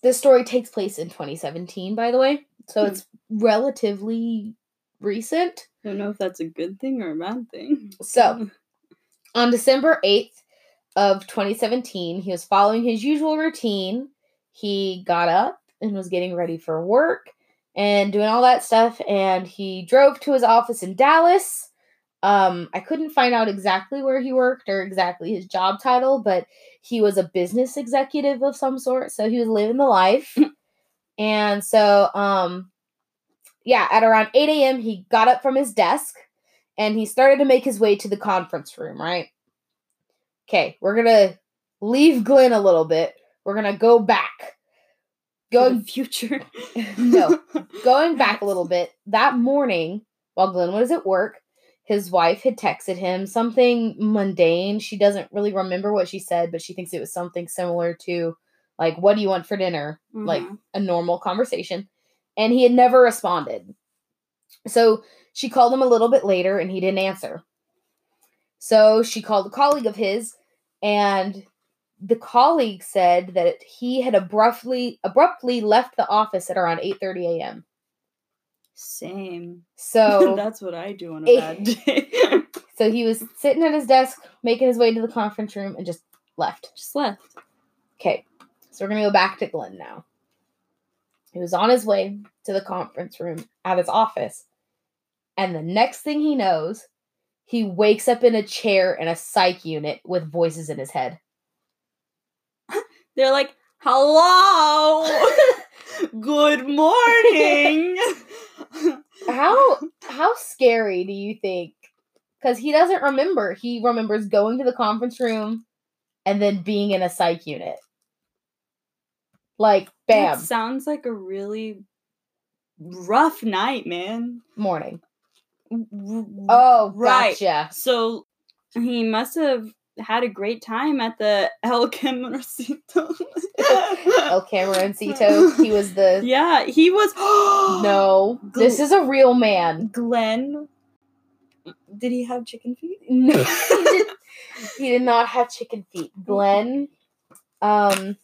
this story takes place in 2017, by the way, so Hmm. it's relatively recent. I don't know if that's a good thing or a bad thing. So, *laughs* on December 8th of 2017, he was following his usual routine. He got up and was getting ready for work and doing all that stuff and he drove to his office in Dallas. Um I couldn't find out exactly where he worked or exactly his job title, but he was a business executive of some sort, so he was living the life. *laughs* and so um yeah, at around 8 a.m. he got up from his desk and he started to make his way to the conference room, right? Okay, we're gonna leave Glenn a little bit. We're gonna go back. To Going *laughs* future. *laughs* No. going back a little bit, that morning, while Glenn was at work, his wife had texted him something mundane. She doesn't really remember what she said, but she thinks it was something similar to like, what do you want for dinner? Like Mhm. a normal conversation. And he had never responded. So she called him a little bit later and he didn't answer. So she called a colleague of his and the colleague said that he had abruptly abruptly left the office at around 8:30 a.m. Same. *laughs* So that's what I do on a Eh. bad day. *laughs* so he was sitting at his desk making his way to the conference room and just left. Just left. Okay. So we're going to go back to Glenn now. He was on his way to the conference room at his office. And the next thing he knows, he wakes up in a chair in a psych unit with voices in his head. They're like, hello. *laughs* Good morning. How how scary do you think because he doesn't remember. He remembers going to the conference room and then being in a psych unit. Like, bam, That sounds like a really rough night, man. morning. Oh, right. gotcha. So he must have had a great time at the *laughs* El Camarcito. *laughs* El Camaroncito. He was the. *laughs* Yeah, he was. *gasps* No, this is a real man. Glenn. Did he have chicken feet? No, he did, he did not have chicken feet. Glenn. Um.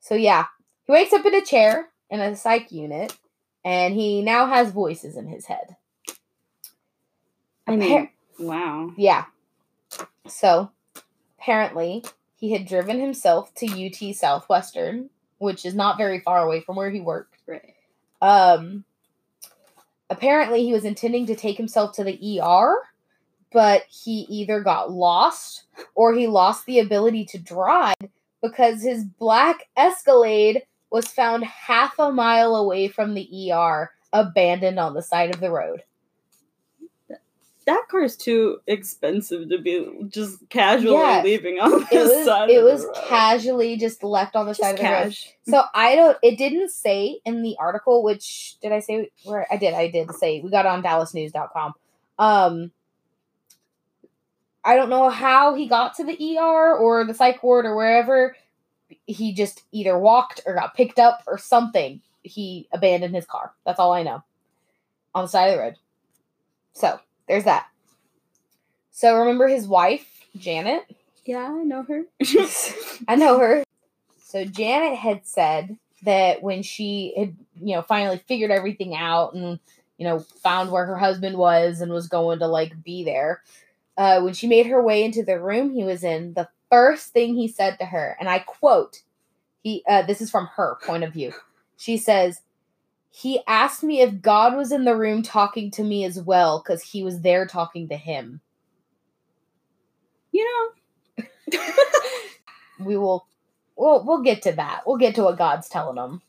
So yeah, he wakes up in a chair in a psych unit, and he now has voices in his head. I mean, wow. Yeah. So, apparently, he had driven himself to UT Southwestern, which is not very far away from where he worked. Right. Um, apparently, he was intending to take himself to the ER, but he either got lost or he lost the ability to drive because his black Escalade was found half a mile away from the ER, abandoned on the side of the road. That car's too expensive to be just casually Yeah. leaving on the It was side it of the was casually just left on the Just side of the road. So I don't. It didn't say in the article, which did I say where I did? I did say we got on DallasNews.com. Um, I don't know how he got to the ER or the psych ward or wherever. He just either walked or got picked up or something. He abandoned his car. That's all I know. On the side of the road. So there's that. So remember his wife, Janet? Yeah, I know her. *laughs* *laughs* I know her. So Janet had said that when she had, you know, finally figured everything out and, you know, found where her husband was and was going to like be there, uh, when she made her way into the room he was in, the first thing he said to her, and I quote, he uh, this is from her point of view. She says, "He asked me if God was in the room talking to me as well because he was there talking to him." you know. *laughs* we will we'll we'll get to that. We'll get to what God's telling them.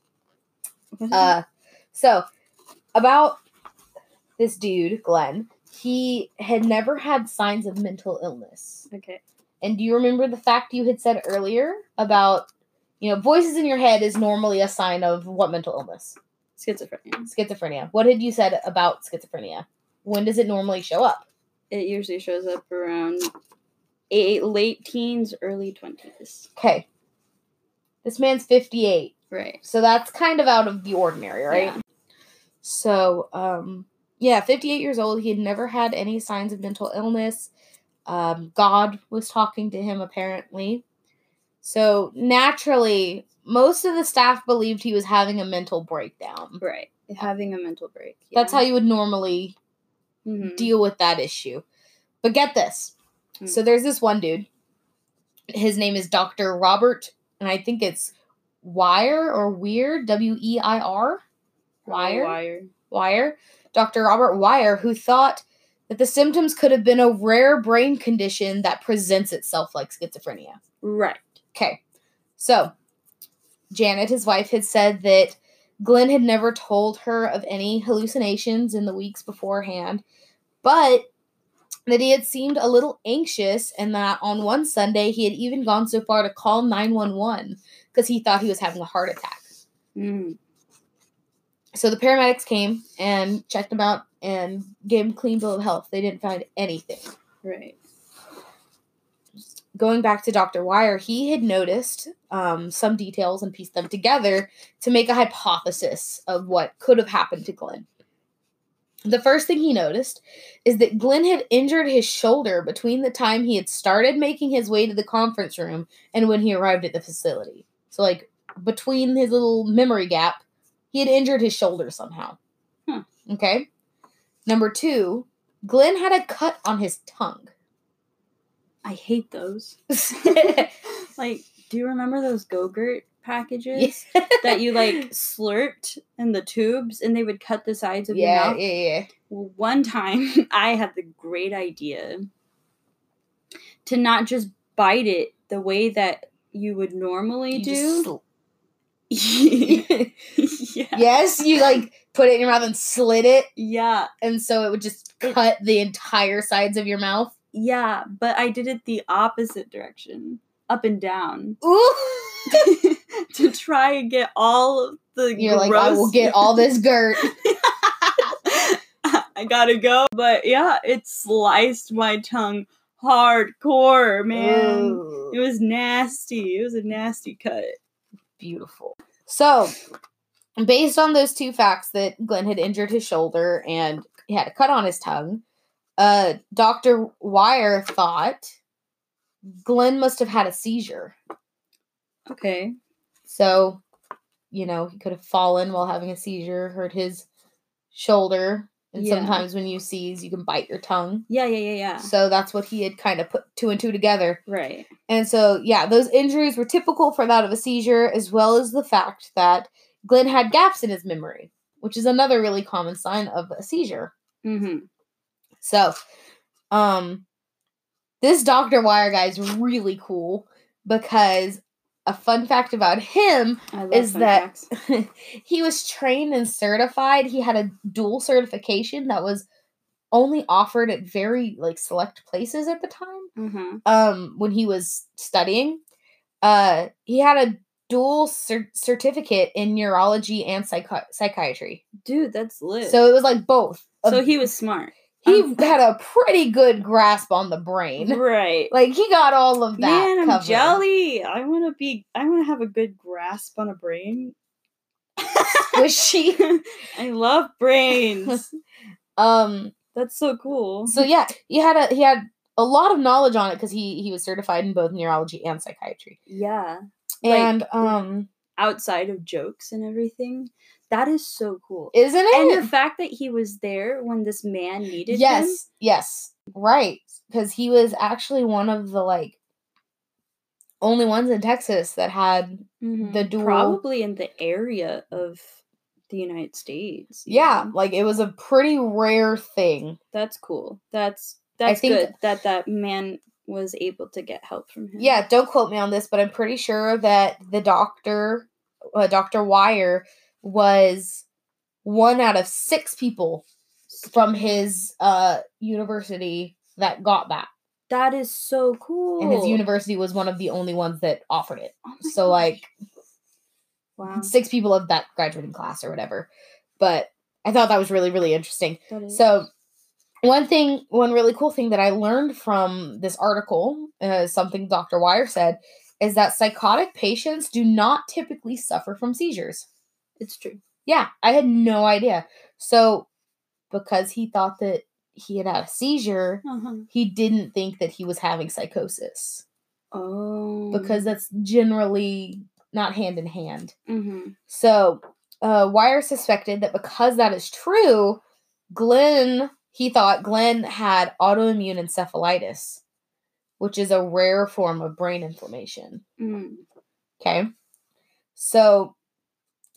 Uh so about this dude, Glenn, he had never had signs of mental illness. okay. And do you remember the fact you had said earlier about you know, voices in your head is normally a sign of what mental illness? Schizophrenia. Schizophrenia. What had you said about schizophrenia? When does it normally show up? It usually shows up around eight, late teens, early twenties. Okay. This man's 58. Right. So that's kind of out of the ordinary, right? Yeah. So, um, yeah, 58 years old. He had never had any signs of mental illness. Um, God was talking to him, apparently. So, naturally, most of the staff believed he was having a mental breakdown. Right. Having a mental break. That's how you would normally Mhm. deal with that issue. But get this. Hmm. So, there's this one dude. His name is Dr. Robert, and I think it's Wire or Weird, W E I R. Wire. Wire. Wire, Dr. Robert Wire, who thought that the symptoms could have been a rare brain condition that presents itself like schizophrenia. Right. Okay, so Janet, his wife, had said that Glenn had never told her of any hallucinations in the weeks beforehand, but that he had seemed a little anxious and that on one Sunday he had even gone so far to call 911 because he thought he was having a heart attack. Mm. So the paramedics came and checked him out and gave him a clean bill of health. They didn't find anything. Right. Going back to Dr. Wire, he had noticed um, some details and pieced them together to make a hypothesis of what could have happened to Glenn. The first thing he noticed is that Glenn had injured his shoulder between the time he had started making his way to the conference room and when he arrived at the facility. So, like, between his little memory gap, he had injured his shoulder somehow. Hmm. Okay. Number two, Glenn had a cut on his tongue. I hate those. *laughs* *laughs* like, do you remember those Go-Gurt packages that you like *laughs* slurped in the tubes and they would cut the sides of your mouth? yeah, yeah. Well, one time I had the great idea to not just bite it the way that you would normally You do. just yeah. yes, you like put it in your mouth and slid it, Yeah, and so it would just It- cut the entire sides of your mouth. Yeah, but I did it the opposite direction, up and down, Ooh! *laughs* to try and get all of the. You're like, I will get all this *laughs* dirt. I gotta go. But yeah, it sliced my tongue hardcore, man. Ooh. It was nasty. It was a nasty cut. beautiful. So, based on those two facts that Glenn had injured his shoulder and he had a cut on his tongue, uh, Dr. Wire thought Glenn must have had a seizure. Okay. So, you know, he could have fallen while having a seizure, hurt his shoulder. And Yeah. sometimes when you seize, you can bite your tongue. Yeah, yeah, yeah, yeah. So that's what he had kind of put two and two together. Right. And so, yeah, those injuries were typical for that of a seizure, as well as the fact that Glenn had gaps in his memory, which is another really common sign of a seizure. Mm-hmm. So, um, this Dr. Wire guy is really cool because a fun fact about him Is that- *laughs* he was trained and certified. He had a dual certification that was only offered at very like select places at the time. Mm-hmm. um when he was studying uh he had a dual cer- certificate in neurology and psychi- psychiatry Dude, that's lit. so it was like both so he was smart. He um, had a pretty good grasp on the brain Right. like he got all of that Man, I'm covered. jelly. I want to be. I want to have a good grasp on a brain. *laughs* was she *laughs* I love brains. *laughs* um That's so cool. so yeah he had a he had a lot of knowledge on it because he he was certified in both neurology and psychiatry yeah, Like, and um outside of jokes and everything, that is so cool. isn't it and the fact that he was there when this man needed him. yes yes right because he was actually one of the like only ones in texas that had Mhm. the dual- probably in the area of the United States. yeah know? like it was a pretty rare thing that's cool. That's that's good that that man was able to get help from him. yeah don't quote me on this but i'm pretty sure that the doctor uh, dr wire was one out of six people from his uh university that got that that is so cool. and his university was one of the only ones that offered it Oh so gosh. like wow, six people of that graduating class or whatever. But I thought that was really, really interesting. So, one thing, one really cool thing that I learned from this article, uh, something Dr. Wire said, is that psychotic patients do not typically suffer from seizures. It's true. Yeah, I had no idea. So, because he thought that he had had a seizure, Uh-huh. he didn't think that he was having psychosis Oh, because that's generally not hand in hand. hmm So, uh, Wire suspected that because that is true, Glenn, he thought Glenn had autoimmune encephalitis, which is a rare form of brain inflammation. mm. Okay. So,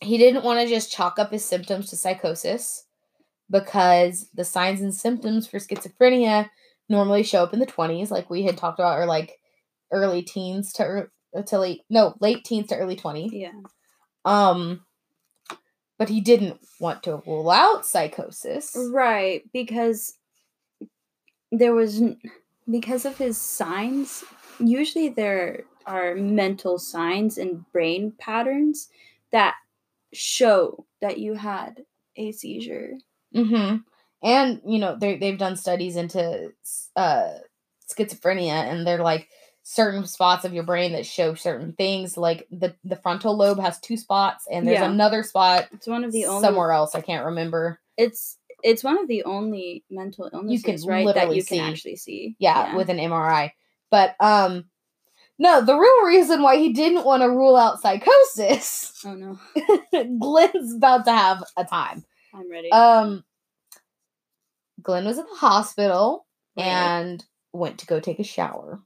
he didn't want to just chalk up his symptoms to psychosis because the signs and symptoms for schizophrenia normally show up in the 20s, like we had talked about, or like early teens to, ear- to late, no, late teens to early 20s. yeah. Um, but he didn't want to rule out psychosis. Right, because there was because of his signs. Usually, there are mental signs and brain patterns that show that you had a seizure. Mm-hmm. And you know they they've done studies into uh schizophrenia, and they're like certain spots of your brain that show certain things. Like the the frontal lobe has two spots, and there's Yeah. another spot It's one of the only. somewhere else. I can't remember. It's it's one of the only mental illnesses, you can right? That you can actually see. Yeah, with an MRI. But um, no, the real reason why he didn't want to rule out psychosis, *laughs* oh no, *laughs* Glenn's about to have a time. I'm ready. Um, Glenn was at the hospital Right. and went to go take a shower.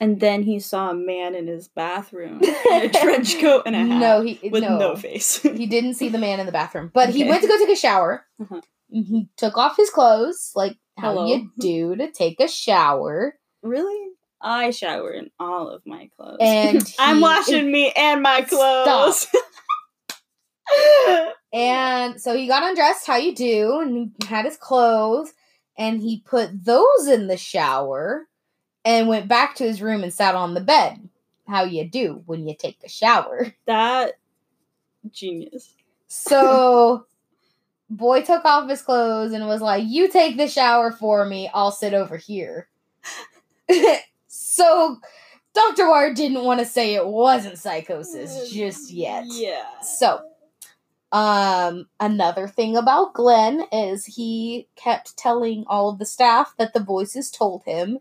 and then he saw a man in his bathroom in a *laughs* trench coat and a hat. No, he with no, no, face. he didn't see the man in the bathroom, but he went to go take a shower. Uh-huh. He took off his clothes, like how Hello. you do to take a shower, really? I shower in all of my clothes. and *laughs* I'm washing me and my clothes. *laughs* And so he got undressed, how you do, and he had his clothes, and he put those in the shower and went back to his room and sat on the bed. How you do when you take a shower. That genius. So *laughs* boy took off his clothes and was like, You take the shower for me, I'll sit over here. So Dr. Wire didn't want to say it wasn't psychosis just yet. Yeah. So, um, another thing about Glenn is he kept telling all of the staff that the voices told him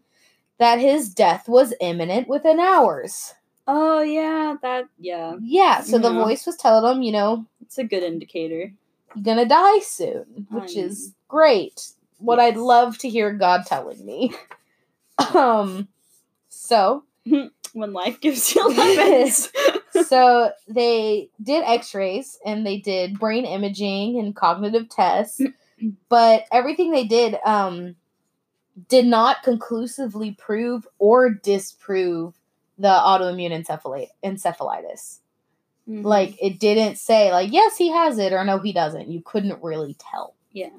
that his death was imminent within hours. Oh yeah, that yeah. Yeah, so the voice was telling him, you know, It's a good indicator. you're gonna die soon, which is great. What I'd love to hear God telling me. *laughs* um, so *laughs* When life gives you *laughs* lemons. *laughs* so they did x-rays and they did brain imaging and cognitive tests but everything they did um did not conclusively prove or disprove the autoimmune encephali- encephalitis Mhm. like it didn't say like yes he has it or no he doesn't you couldn't really tell yeah.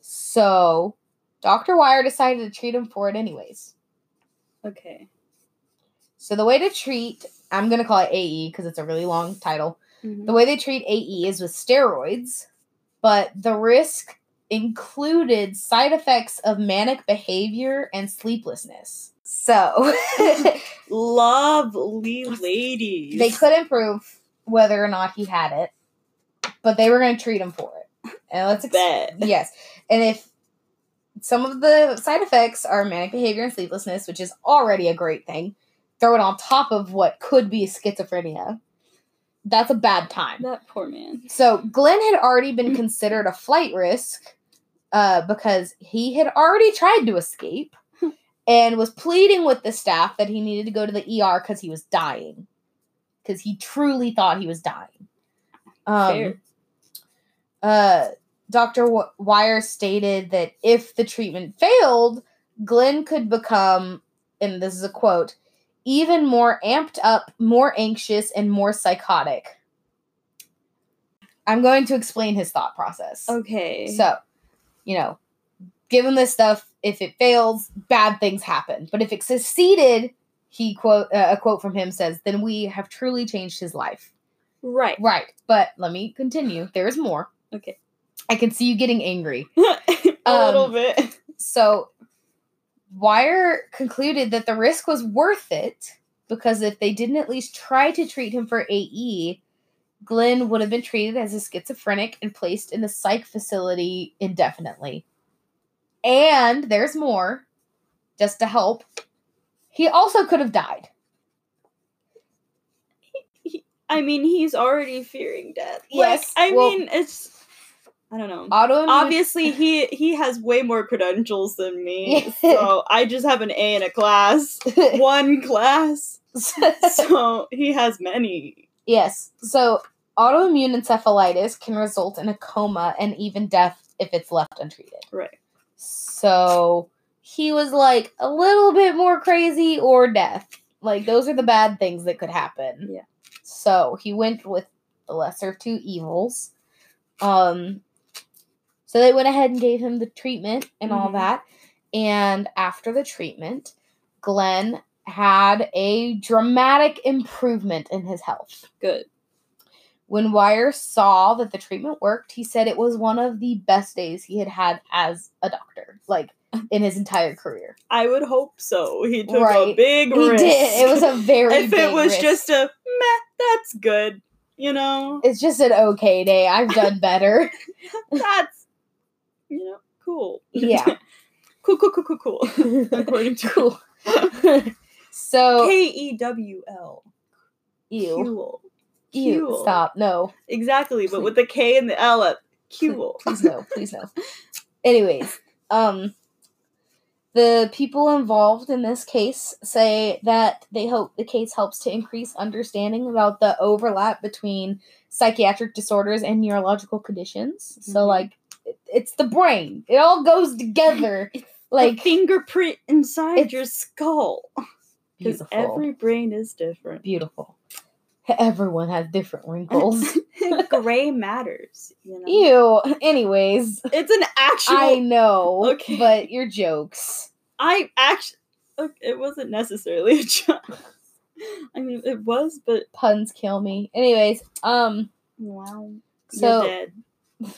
so dr wire decided to treat him for it anyways Okay. so the way to treat i'm going to call it ae because it's a really long title Mhm. The way they treat AE is with steroids, but the risk included side effects of manic behavior and sleeplessness. So *laughs* Lovely *laughs* ladies. they couldn't prove whether or not he had it, but they were going to treat him for it. And let's ex- bet. yes, and if some of the side effects are manic behavior and sleeplessness, which is already a great thing, throw it on top of what could be schizophrenia. That's a bad time. That poor man. So Glenn had already been considered a flight risk uh, because he had already tried to escape and was pleading with the staff that he needed to go to the ER because he was dying. Because he truly thought he was dying. Um, Fair. uh, Dr. Wire stated that if the treatment failed, Glenn could become, and this is a quote, even more amped up, more anxious, and more psychotic. I'm going to explain his thought process. Okay. So, you know, given this stuff, if it fails, bad things happen. But if it succeeded, he quote uh, a quote from him says, "Then we have truly changed his life." right. Right. But let me continue. There's more. Okay. I can see you getting angry. *laughs* a Um, little bit. So, Wire concluded that the risk was worth it because if they didn't at least try to treat him for AE, Glenn would have been treated as a schizophrenic and placed in a psych facility indefinitely. And there's more, just to help. He also could have died. I mean, he's already fearing death. Yes, Like, I well- mean, it's. I don't know. Autoimmune. Obviously, he he has way more credentials than me, *laughs* so I just have an A in a class, *laughs* one class. *laughs* So he has many. Yes. So autoimmune encephalitis can result in a coma and even death if it's left untreated. Right. So he was like a little bit more crazy or death. Like those are the bad things that could happen. Yeah. So he went with the lesser of two evils. Um so they went ahead and gave him the treatment and all Mhm. that. And after the treatment, Glenn had a dramatic improvement in his health. Good. When Wire saw that the treatment worked, he said it was one of the best days he had had as a doctor, like *laughs* in his entire career. I would hope so. He took a big He risk. did. It was a *laughs* very if big it was risk. just a meh, that's good. You know, it's just an okay day. I've done better. *laughs* that's you know cool. Yeah. *laughs* cool, cool, cool, cool, cool. *laughs* According to cool. *laughs* so K E W L. ew. Ew. Stop. No. Exactly, but with the K and the L at cool. Please no. Please no. Anyways, um the people involved in this case say that they hope the case helps to increase understanding about the overlap between psychiatric disorders and neurological conditions. So Mhm. like it's the brain. It all goes together. *laughs* like fingerprint inside your skull. Because every brain is different. beautiful. Everyone has different wrinkles. *laughs* gray matters. You know, Ew. Anyways, it's an actual. I know. Okay. But your jokes. I actually. It wasn't necessarily a joke. I mean, it was, but Puns kill me. Anyways, um, wow. So- You're dead.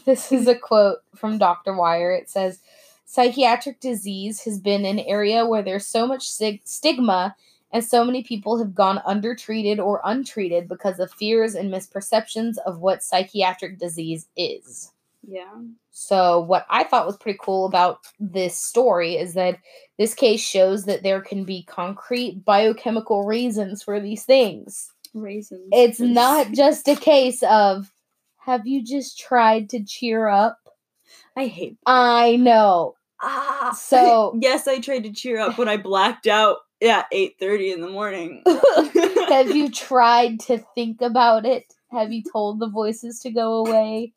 This is a quote from Dr. Wire. It says, Psychiatric disease has been an area where there's so much sig- stigma and so many people have gone undertreated or untreated because of fears and misperceptions of what psychiatric disease is. Yeah. So, what I thought was pretty cool about this story is that this case shows that there can be concrete biochemical reasons for these things. Raisins. It's not *laughs* just a case of, have you just tried to cheer up? I hate. I know. Ah. So- *laughs* yes, I tried to cheer up when I blacked out at eight thirty in the morning. *laughs* have you tried to think about it? Have you told the voices to go away?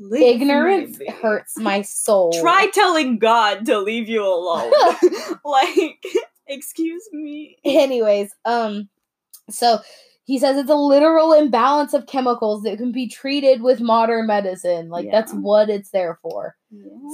Leave Ignorance me hurts my soul. Try telling God to leave you alone. *laughs* like, excuse me. Anyways, um, so he says it's a literal imbalance of chemicals that can be treated with modern medicine. Like that's what it's there for.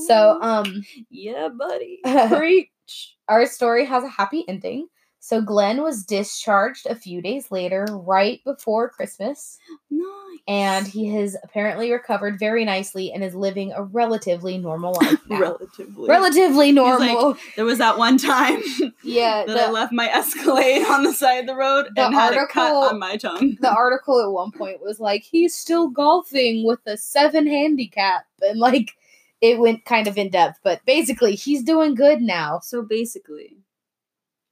So, um, yeah, buddy, *laughs* preach. our story has a happy ending. So Glenn was discharged a few days later, right before Christmas, Nice. and he has apparently recovered very nicely and is living a relatively normal life *laughs* now. relatively. relatively like, normal. There was that one time *laughs* yeah, *laughs* that I left my Escalade on the side of the road The and had a cut on my tongue. the article at one point was like he's still golfing with a seven handicap, and like it went kind of in depth, but basically he's doing good now. So basically,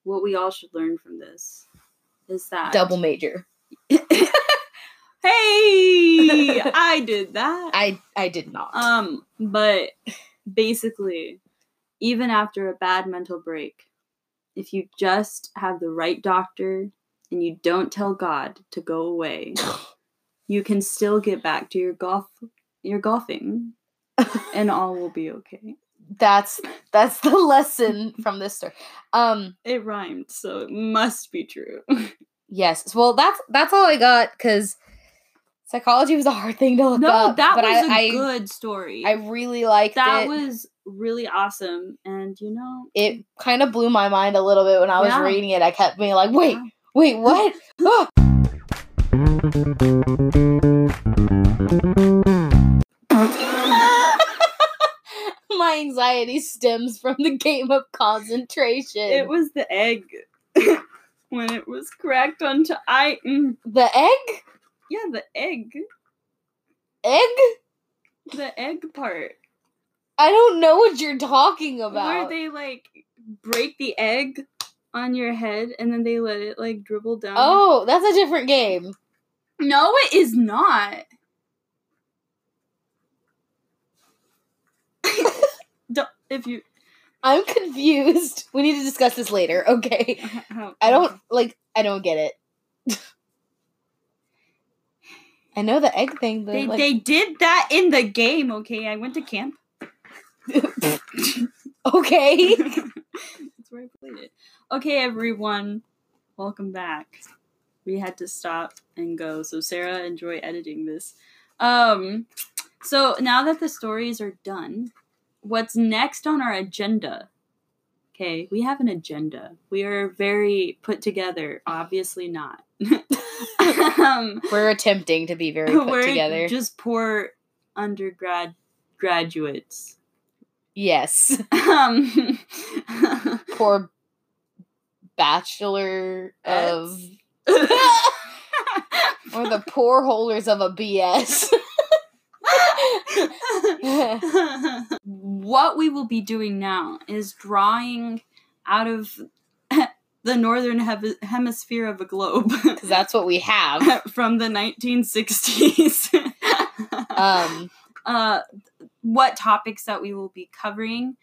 what we all should learn from this is that Double major. *laughs* hey, *laughs* I did that. I I did not. Um, but basically, even after a bad mental break, if you just have the right doctor and you don't tell God to go away, *laughs* you can still get back to your golf your golfing and all will be okay. That's that's the *laughs* lesson from this story. Um It rhymed, so it must be true. *laughs* yes. Well, that's that's all I got cuz psychology was a hard thing to look no, up. that but was a I, I good story. I really liked that it. was really awesome and you know it kind of blew my mind a little bit when I was Yeah. reading it. I kept being like, "Wait, Yeah. wait, what?" *laughs* *gasps* my anxiety stems from the game of concentration. it was the egg *laughs* when it was cracked onto I mm, the egg? yeah, the egg. Egg? The egg part. I don't know what you're talking about. Where they like break the egg on your head and then they let it like dribble down. oh, that's a different game. no, it is not. Don't- if you I'm confused. We need to discuss this later. *laughs* Okay. I don't like I don't get it. I know the egg thing, but They, like, they did that in the game, okay? I went to camp. *laughs* okay. *laughs* That's where I played it. Okay, everyone, welcome back. We had to stop and go, so Sarah, enjoy editing this. Um, so now that the stories are done, what's next on our agenda? Okay, we have an agenda. We are very put together. Obviously not. *laughs* um, We're attempting to be very put we're together. just poor undergrad graduates. yes. *laughs* Um, Poor bachelor of *laughs* or the poor holders of a BS. What we will be doing now is drawing out of *laughs* the northern hemisphere of a globe *laughs* Because that's what we have. *laughs* from the 1960s. Um uh, what topics that we will be covering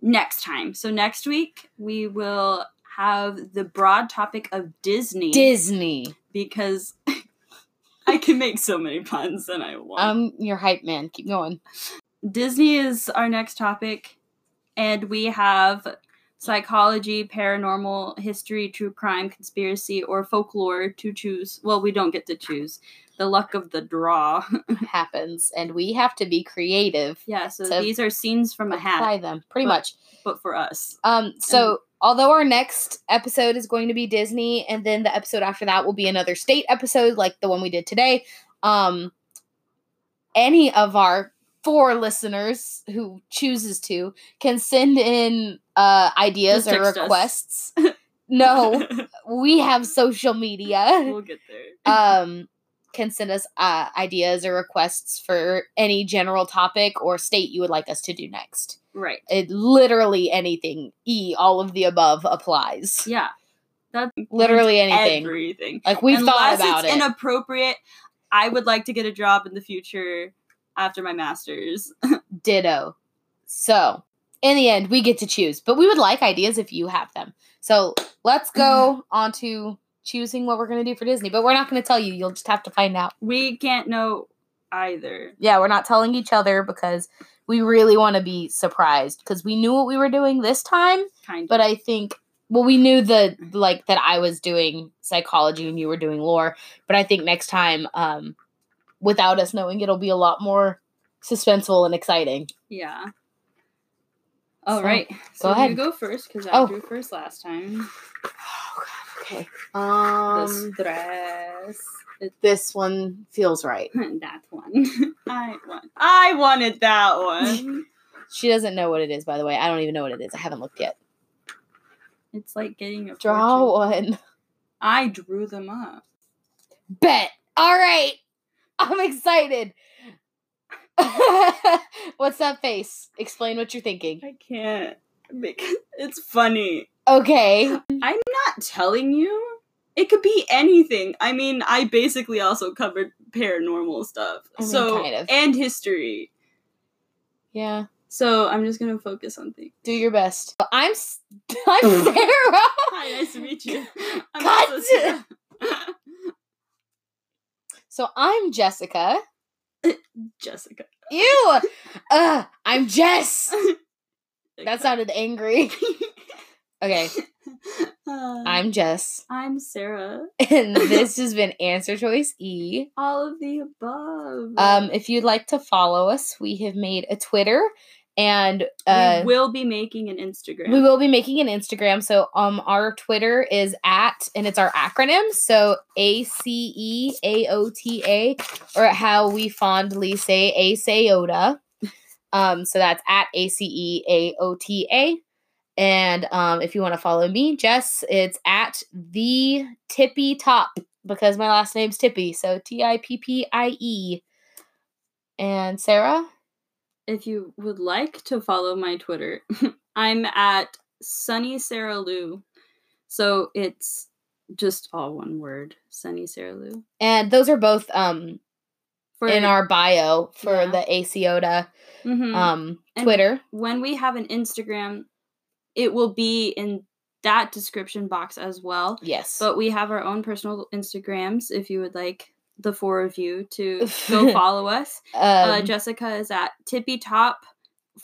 next time. So next week we will have the broad topic of Disney Disney. because I can make so many puns and I won't. Um your hype man. Keep going. Disney is our next topic, and we have psychology, paranormal, history, true crime, conspiracy, or folklore to choose. Well, we don't get to choose. The luck of the draw. *laughs* happens, and we have to be creative. yeah, so these are scenes from a Apply hat, them pretty But- much. but for us. Um, so although our next episode is going to be Disney, and then the episode after that will be another state episode, like the one we did today. Um, any of our four listeners who chooses to can send in uh ideas or requests. *laughs* no, *laughs* we have social media. we'll get there. *laughs* um can send us uh, ideas or requests for any general topic or state you would like us to do next right. it literally anything e all of the above applies Yeah. That's literally anything Everything. like we've thought about it's it inappropriate, I would like to get a job in the future after my master's. *laughs* ditto so in the end we get to choose but we would like ideas if you have them so let's go *laughs* on to choosing what we're going to do for disney but we're not going to tell you you'll just have to find out we can't know either. yeah we're not telling each other because we really want to be surprised because we knew what we were doing this time Kind of. but I think well we knew the like that I was doing psychology and you were doing lore, but I think next time um without us knowing it'll be a lot more suspenseful and exciting. yeah. All So, right. So ahead. you go first because I Oh. drew first last time. Oh, god. okay. Um stress. It's *laughs* this one feels right. *laughs* that one. *laughs* I want. I wanted that one. She doesn't know what it is by the way. I don't even know what it is. I haven't looked yet. it's like getting a Draw fortune. one. I drew them up. Bet. All right. I'm excited. *laughs* What's that face? Explain what you're thinking. I can't because *laughs* it's funny. Okay. *gasps* I'm not telling you. It could be anything. I mean, I basically also covered paranormal stuff. I mean, so kind of. and history. Yeah. So I'm just gonna focus on things. Do your best. I'm *laughs* I'm Sarah. Hi, nice to meet you. I'm Cut! So I'm Jessica. *laughs* Jessica. Ew. Uh, I'm Jess. *laughs* That sounded angry. *laughs* Okay, Uh, I'm Jess, I'm Sarah. and this has been Answer Choice E. All of the above. Um, if you'd like to follow us, we have made a Twitter, and uh, we will be making an Instagram. We will be making an Instagram. So um our Twitter is at and it's our acronym. So A C E A O T A or how we fondly say Aceota. Um so that's at A C E A O T A. And um if you want to follow me, Jess, it's at the Tippie Top because my last name's Tippie. So T I P P I E. And Sarah? If you would like to follow my Twitter, *laughs* I'm at Sunny Sarah Lou. So it's just all one word, Sunny Sarah Lou. And those are both um For in our bio for Yeah. the Aceota Mhm. um And- Twitter. when we have an Instagram, it will be in that description box as well. Yes. But we have our own personal Instagrams if you would like the four of you to *laughs* go follow us. uh, um, Jessica is at Tippie Top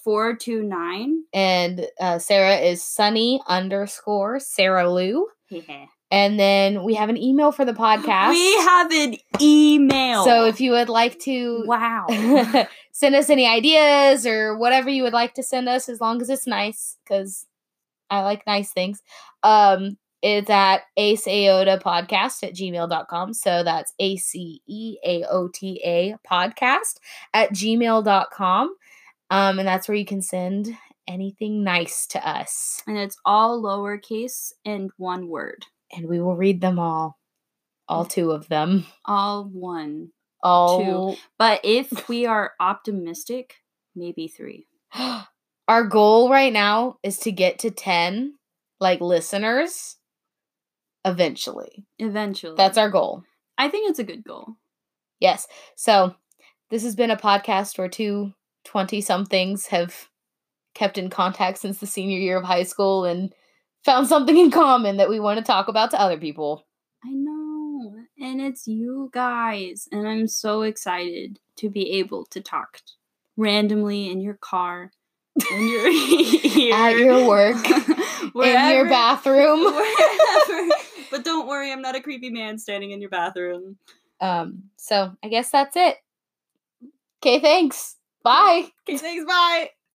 four two nine. and uh, Sarah is Sunny underscore Sarah Lou. And then we have an email for the *gasps* podcast. We have an email. so if you would like to wow, *laughs* send us any ideas or whatever you would like to send us, as long as it's nice, because I like nice things. Um, it's at aceota podcast at gmail.com. So that's A C E A O T A podcast at gmail.com. Um, and that's where you can send anything nice to us. and it's all lowercase and one word, And we will read them all. All two of them. all one. All two. But if we are optimistic, maybe three. *gasps* our goal right now is to get to 10 like listeners eventually. Eventually, That's our goal. I think it's a good goal. Yes. So this has been a podcast where two 20 somethings have kept in contact since the senior year of high school and found something in common that we want to talk about to other people. I know, and it's you guys, and I'm so excited to be able to talk randomly in your car in your ear, *laughs* At your work, *laughs* in your bathroom. *laughs* wherever. But don't worry, I'm not a creepy man standing in your bathroom. Um, so I guess that's it. Okay, thanks. Bye. Okay, thanks. Bye.